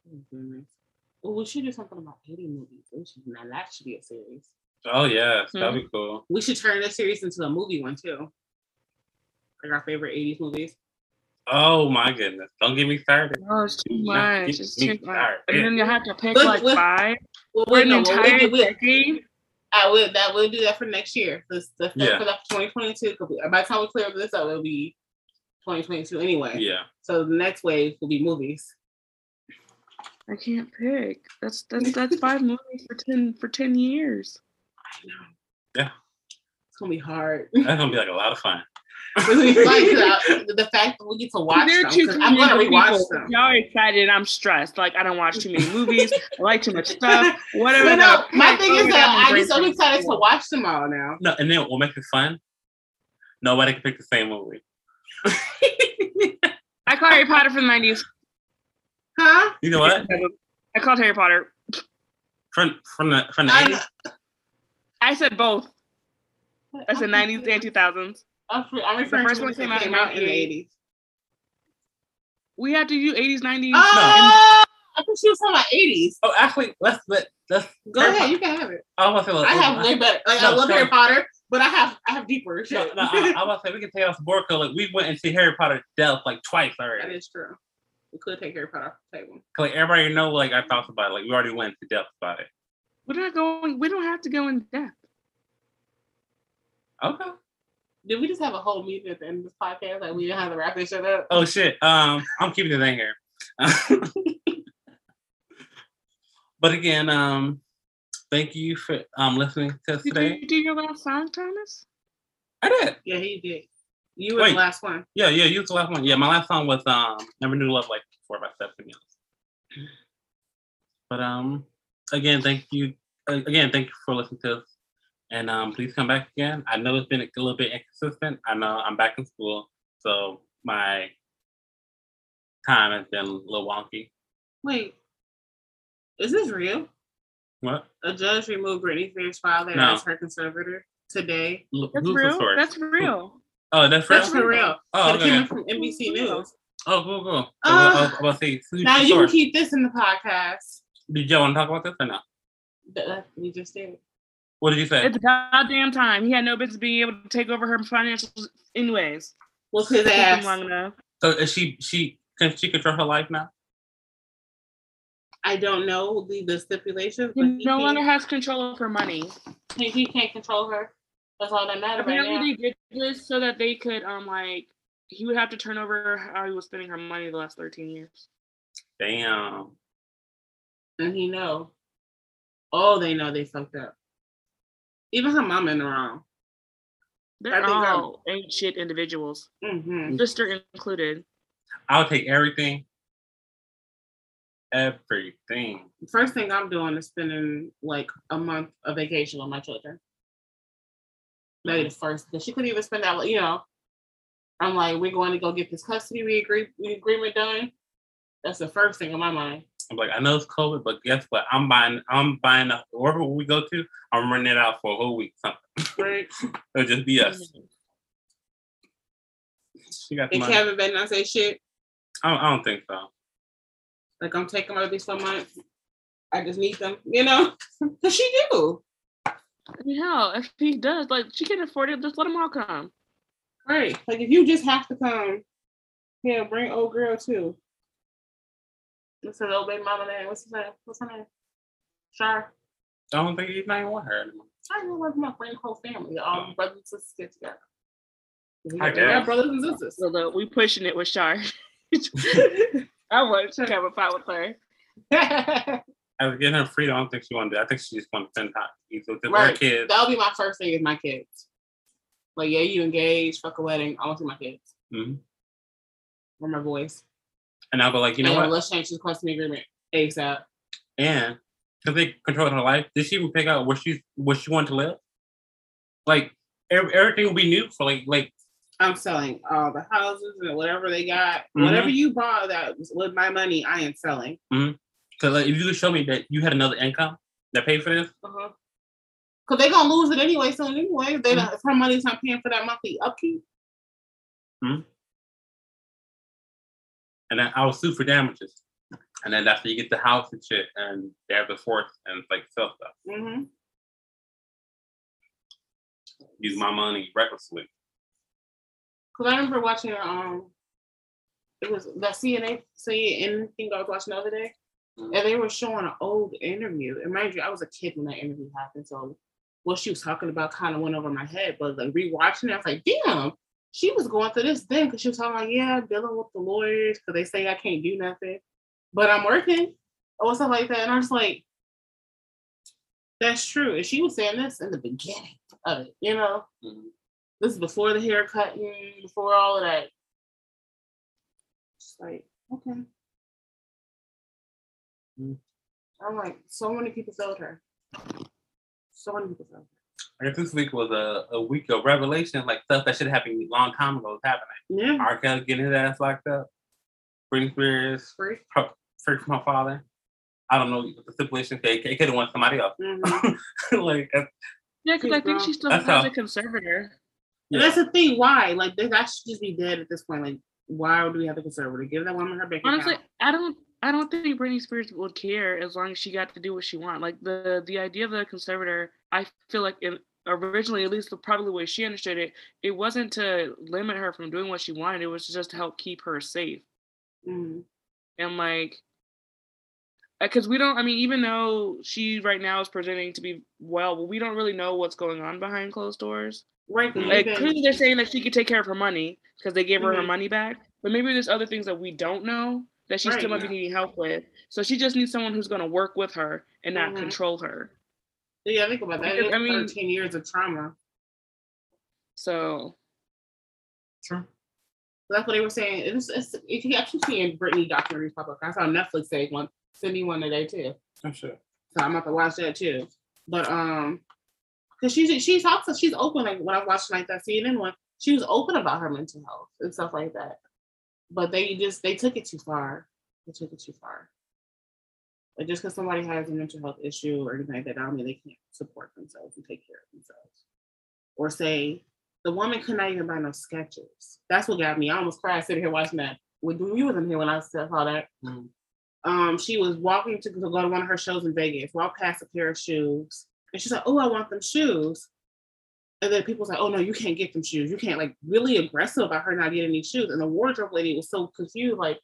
Oh, goodness. Well, we should do something about 80 movies. We should, now that should be a series. Oh yes, that'd be cool. We should turn this series into a movie one too. Like our favorite 80s movies. Oh my goodness! Don't get me started. Oh, it's too much. It's too much. started. And then you have to pick Look, like look. five Well, for wait, an no, well, we, entire do- we, decade. I will, that we'll do that for next year. This, the, Yeah. For that 2022. 'cause we- By the time we clear this up, it'll be 2022 anyway. Yeah. So the next wave will be movies. I can't pick. That's that's that's five movies for ten for ten years. I know. Yeah. It's gonna be hard. That's gonna be like a lot of fun. It's gonna be fun 'cause I- the fact that we get to watch There them. are two 'cause I'm gonna community rewatch people. them. Y'all are excited. I'm stressed. Like I don't watch too many movies. I like too much stuff. Whatever. But no, the- my thing is that I'm I just I'm excited to watch them all now. No, and then we'll make it fun? Nobody can pick the same movie. I call Harry Potter from the nineties. Huh? You know what? I called Harry Potter. From from the from the I, 80s? I said both. I said nineties and two thousands. I'm, I'm referring first to one came out came in out in the 80s. We had to do eighties, nineties. Oh, I thought she was talking about 80s. Oh, actually, let's let let's Go Harry ahead, Potter- you can have it. I was about to say, I have way better. Like, I love no. Harry Potter, but I have I have deeper No, no, I, I was about to say we can take off the board because like we went and see Harry Potter death like twice already. is true. We could take Harry Potter off the table. 'Cause, like everybody know like our thoughts about it. Like we already went to depth about it. We're not going. We don't have to go in depth. Okay. Did we just have a whole meeting at the end of this podcast? Like we didn't have to wrap this shit up. Oh shit. Um, I'm keeping it in here. but again, um, thank you for um listening to us Did today. you do your last song, Thomas? I did. Yeah, he did. You were Wait. the last one. Yeah, yeah, you was the last one. Yeah, my last song was um Never Knew Love Like Before by Stephanie Mills. But um again, thank you uh, again, thank you for listening to us. And um please come back again. I know it's been a little bit inconsistent. I know I'm back in school, so my time has been a little wonky. Wait, is this real? What? A judge removed Britney Spears' father No. as her conservator today. L- That's real. That's real. oh, that's real. That's for real. Oh, But it came okay. from NBC News. Oh, cool, cool. So, Uh, I was about to Now the you can keep this in the podcast. Did y'all want to talk about this or no? That, that we just did. What did you say? It's goddamn time. He had no business being able to take over her financials, anyways. What's his Took him ass? long enough. So is she she can she control her life now? I don't know the, the stipulations, He but he, no longer can't, has control of her money. he, he can't control her. That's all that matters right now. They did this so that they could, um, like, he would have to turn over how he was spending her money the last thirteen years. Damn. And he know. Oh, they know they fucked up. Even her mom in the wrong. They're I think I'm- all ain't shit individuals, hmm sister included. I'll take everything. Everything. First thing I'm doing is spending like a month of vacation with my children. Maybe the first, because she couldn't even spend that. You know, I'm like, we're going to go get this custody re- agreement done. That's the first thing in my mind. I'm like, I know it's COVID, but guess what? I'm buying. I'm buying a, wherever we go to. I'm renting it out for a whole week. Something. Right? It'll just be us. She got the And money. Kevin better not say shit. I don't, I don't think so. Like I'm taking my these for months. I just need them, you know, because she do. I mean, if he does, like, she can afford it. Just let them all come. Right. Like if you just have to come, yeah, bring old girl too. What's her old baby mama name? What's his name? What's her name? Shar. I don't think he's not even want her anymore. I know like my friend, whole family, all Oh. brothers and sisters get together. We I got, we got brothers and sisters. So look, we pushing it with Shar. I want to have a fight with her. I was getting her free. I don't think she wanted to. I think she just wanted to spend time either with her Right. kids. That'll be my first thing is my kids. Like, yeah, you engaged, fuck a wedding. I want to see my kids Mhm. or my boys. And I'll go like, you know And what? Let's change this custody agreement ASAP. And because they control her life, did she even pick out where she where she wanted to live? Like ev- everything will be new for like like I'm selling all the houses and whatever they got. Mhm. Whatever you bought that was with my money, I am selling. because like, if you could show me that you had another income that paid for this, Uh-huh. Cause they're gonna lose it anyway soon anyway. They Mhm. don't if her money's not paying for that monthly upkeep. And then I will sue for damages, and then that's where you get the house and shit, and they have the force and like sell stuff, Mm-hmm. use my money recklessly. Cause I remember watching um, it was that CNN CNN thing I was watching the other day, Mhm. and they were showing an old interview. And mind you, I was a kid when that interview happened, so what she was talking about kind of went over my head. But like rewatching it, I was like, damn, she was going through this then, because she was talking like, yeah, I'm dealing with the lawyers because they say I can't do nothing, but I'm working or stuff like that. And I was like, that's true. And she was saying this in the beginning of it, you know. Mhm. This is before the haircut and before all of that. Just like, okay. Mm. I'm like, so many people failed her. So many people failed her. I guess this week was a, a week of revelation, like stuff that should have happened a long time ago is happening. Yeah. R. Kelly getting his ass locked up, Britney Spears, Free. free from her father. I don't know the stipulation. It, it could have went somebody else. Mhm. like Yeah, because I think she still has how- a conservator. And that's the thing. Why? Like, that that should just be dead at this point. Like, why do we have to conservative? Give that woman her bank Honestly, account. I don't. I don't think Britney Spears would care as long as she got to do what she want. Like the the idea of the conservator, I feel like it, originally, at least the probably the way she understood it, it wasn't to limit her from doing what she wanted. It was just to help keep her safe. Mhm. And like, because we don't. I mean, even though she right now is presenting to be well, we don't really know what's going on behind closed doors. Right. Like clearly, they're saying that she could take care of her money because they gave her her Mhm. money back. But maybe there's other things that we don't know that she still Right. might be needing help with. So she just needs someone who's going to work with her and not Mhm. control her. Yeah, think about that. Because, I mean- 13 years of trauma. So true. That's what they were saying. It's, it's, if you I keep seeing Britney documentaries pop up. I saw Netflix say one, send me one today too. I'm sure. So I'm about to watch that too. But um, cause she's she's also she's open. Like when I watched like that CNN one, she was open about her mental health and stuff like that. But they just they took it too far. They took it too far. Like just because somebody has a mental health issue or anything like that, I don't mean they can't support themselves and take care of themselves. Or say the woman could not even buy no Skechers. That's what got me. I almost cried sitting here watching that. When you wasn't here when I saw that Mhm. um, she was walking to, to go to one of her shows in Vegas, walked past a pair of shoes, and she's like, "Oh, I want them shoes." And then people's like, "Oh no, you can't get them shoes. You can't." Like really aggressive about her not getting any shoes. And the wardrobe lady was so confused, like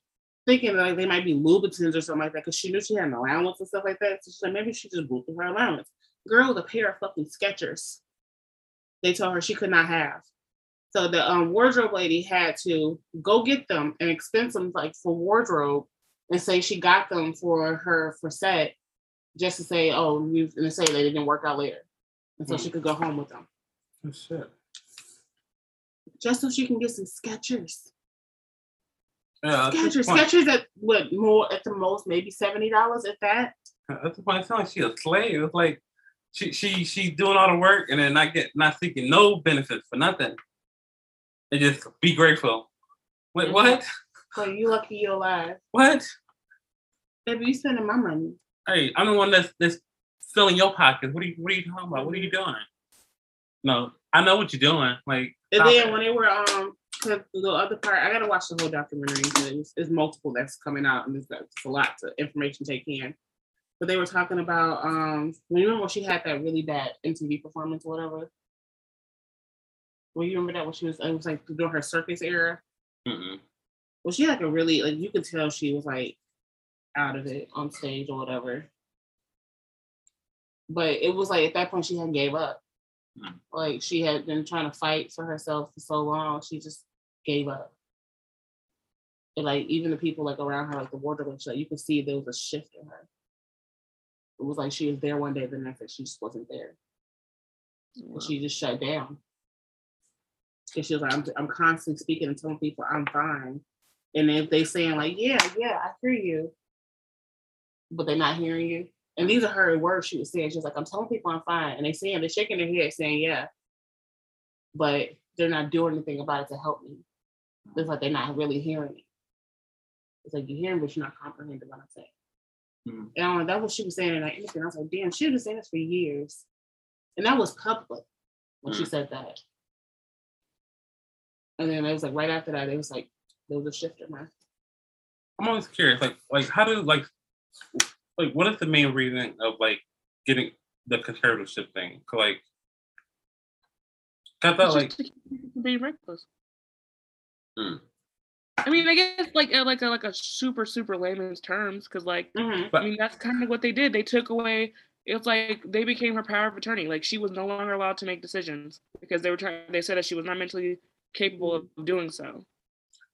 thinking like they might be Louboutins or something like that, because she knew she had an allowance and stuff like that. So she's like, maybe she just blew through her allowance. Girl, with a pair of fucking Skechers. They told her she could not have. So the um, wardrobe lady had to go get them and expense them like for wardrobe and say she got them for her for set just to say, oh, you and say they didn't work out later. And so Hmm. she could go home with them. Oh, shit. Just so she can get some Skechers. Yeah, Skechers. Skechers at what more at the most, maybe seventy dollars at that. That's the point. It sounds like she a slave. It's like she she she doing all the work and then not get not seeking no benefits for nothing. And just be grateful. Wait, Mhm. what? So you lucky you're alive. What? Baby, you spending my money. Hey, I'm the one that's that's filling your pockets. What are you what are you talking about? What are you doing? No, I know what you're doing. Like And then it. when they were um the other part, I gotta watch the whole documentary. because multiple that's coming out, and it's, it's a lot to information to take in. But they were talking about um, when you remember when she had that really bad MTV performance or whatever. Well, you remember that when she was it was like during her circus era. Mm-mm. Well, she had like a really like you could tell she was like out of it on stage or whatever. But it was like at that point she had gave up. Mm. Like she had been trying to fight for herself for so long, she just gave up. And like even the people like around her, like the wardrobe and shit, you could see there was a shift in her. It was like she was there one day, the next day she just wasn't there. And she just shut down. And she was like, I'm, I'm constantly speaking and telling people I'm fine. And if they saying like, yeah, yeah, I hear you, but they're not hearing you. And these are her words she was saying. She was like, I'm telling people I'm fine. And they saying, they're shaking their head saying, yeah. But they're not doing anything about it to help me. It's like they're not really hearing me. It's like you're hearing, but you're not comprehending what I'm saying. Mhm. And I'm that's what she was saying in that interview. And I was like, damn, she was saying this for years. And that was public when she Mm. said that. And then it was like right after that, it was like there was a shift in her. I'm always curious, like like how do like like what is the main reason of like getting the conservatorship thing? 'Cause, Like, 'cause I thought It's like just to keep people being reckless. Hmm. I mean, I guess like uh, like a, like a super super layman's terms, because like Mhm. I mean that's kind of what they did. They took away. It's like they became her power of attorney. Like she was no longer allowed to make decisions because they were trying. They said that she was not mentally capable of doing so.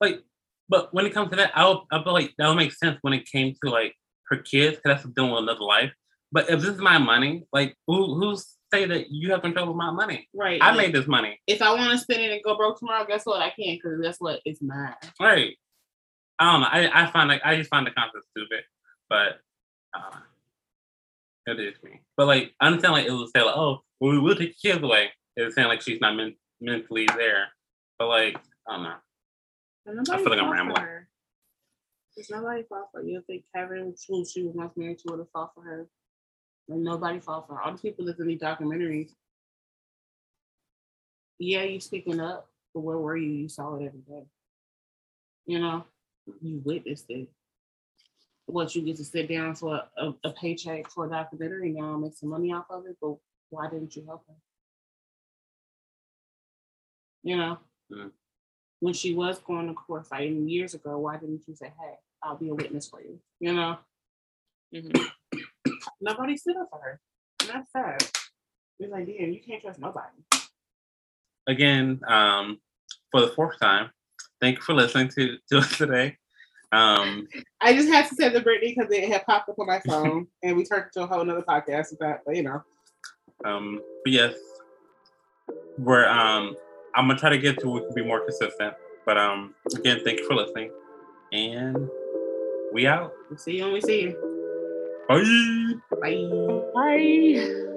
like but when it comes to that, I'll I feel like that would make sense when it came to like her kids, 'cause that's dealing with another life. But if this is my money, like who who's say that you have control of my money? Right. I like, made this money. if I want to spend it and go broke tomorrow, guess what? I can't because guess what? It's mine. Right. I don't know. I, I find like I just find the concept stupid, but uh, it is me. But like I understand like it will say like, oh, well, we will take kids away. It's saying like she's not men- mentally there. But like I don't know. Nobody feel like I'm rambling. her. There's nobody fought for. You think Kevin, who she was once married to, would have fought for her? Like nobody fought for. All the people that's in these documentaries. Yeah, you speaking up, but where were you? You saw it every day. You know, you witnessed it. What you get to sit down for a, a, paycheck for a documentary now make some money off of it, but why didn't you help her? You know, Mm. when she was going to court fighting years ago, why didn't you say, "Hey, I'll be a witness for you"? You know, Mhm. Nobody stood up for her, and that's sad. It's like, damn, you can't trust nobody. Again, um, for the fourth time, thank you for listening to, to us today. Um, I just had to say the Britney because it had popped up on my phone, and we turned to a whole nother podcast with that. But you know, um, but yes, we're um, I'm gonna try to get to we can be more consistent. But um, again, thank you for listening, and we out. we'll see you when we see you. Bye. Bye. Bye.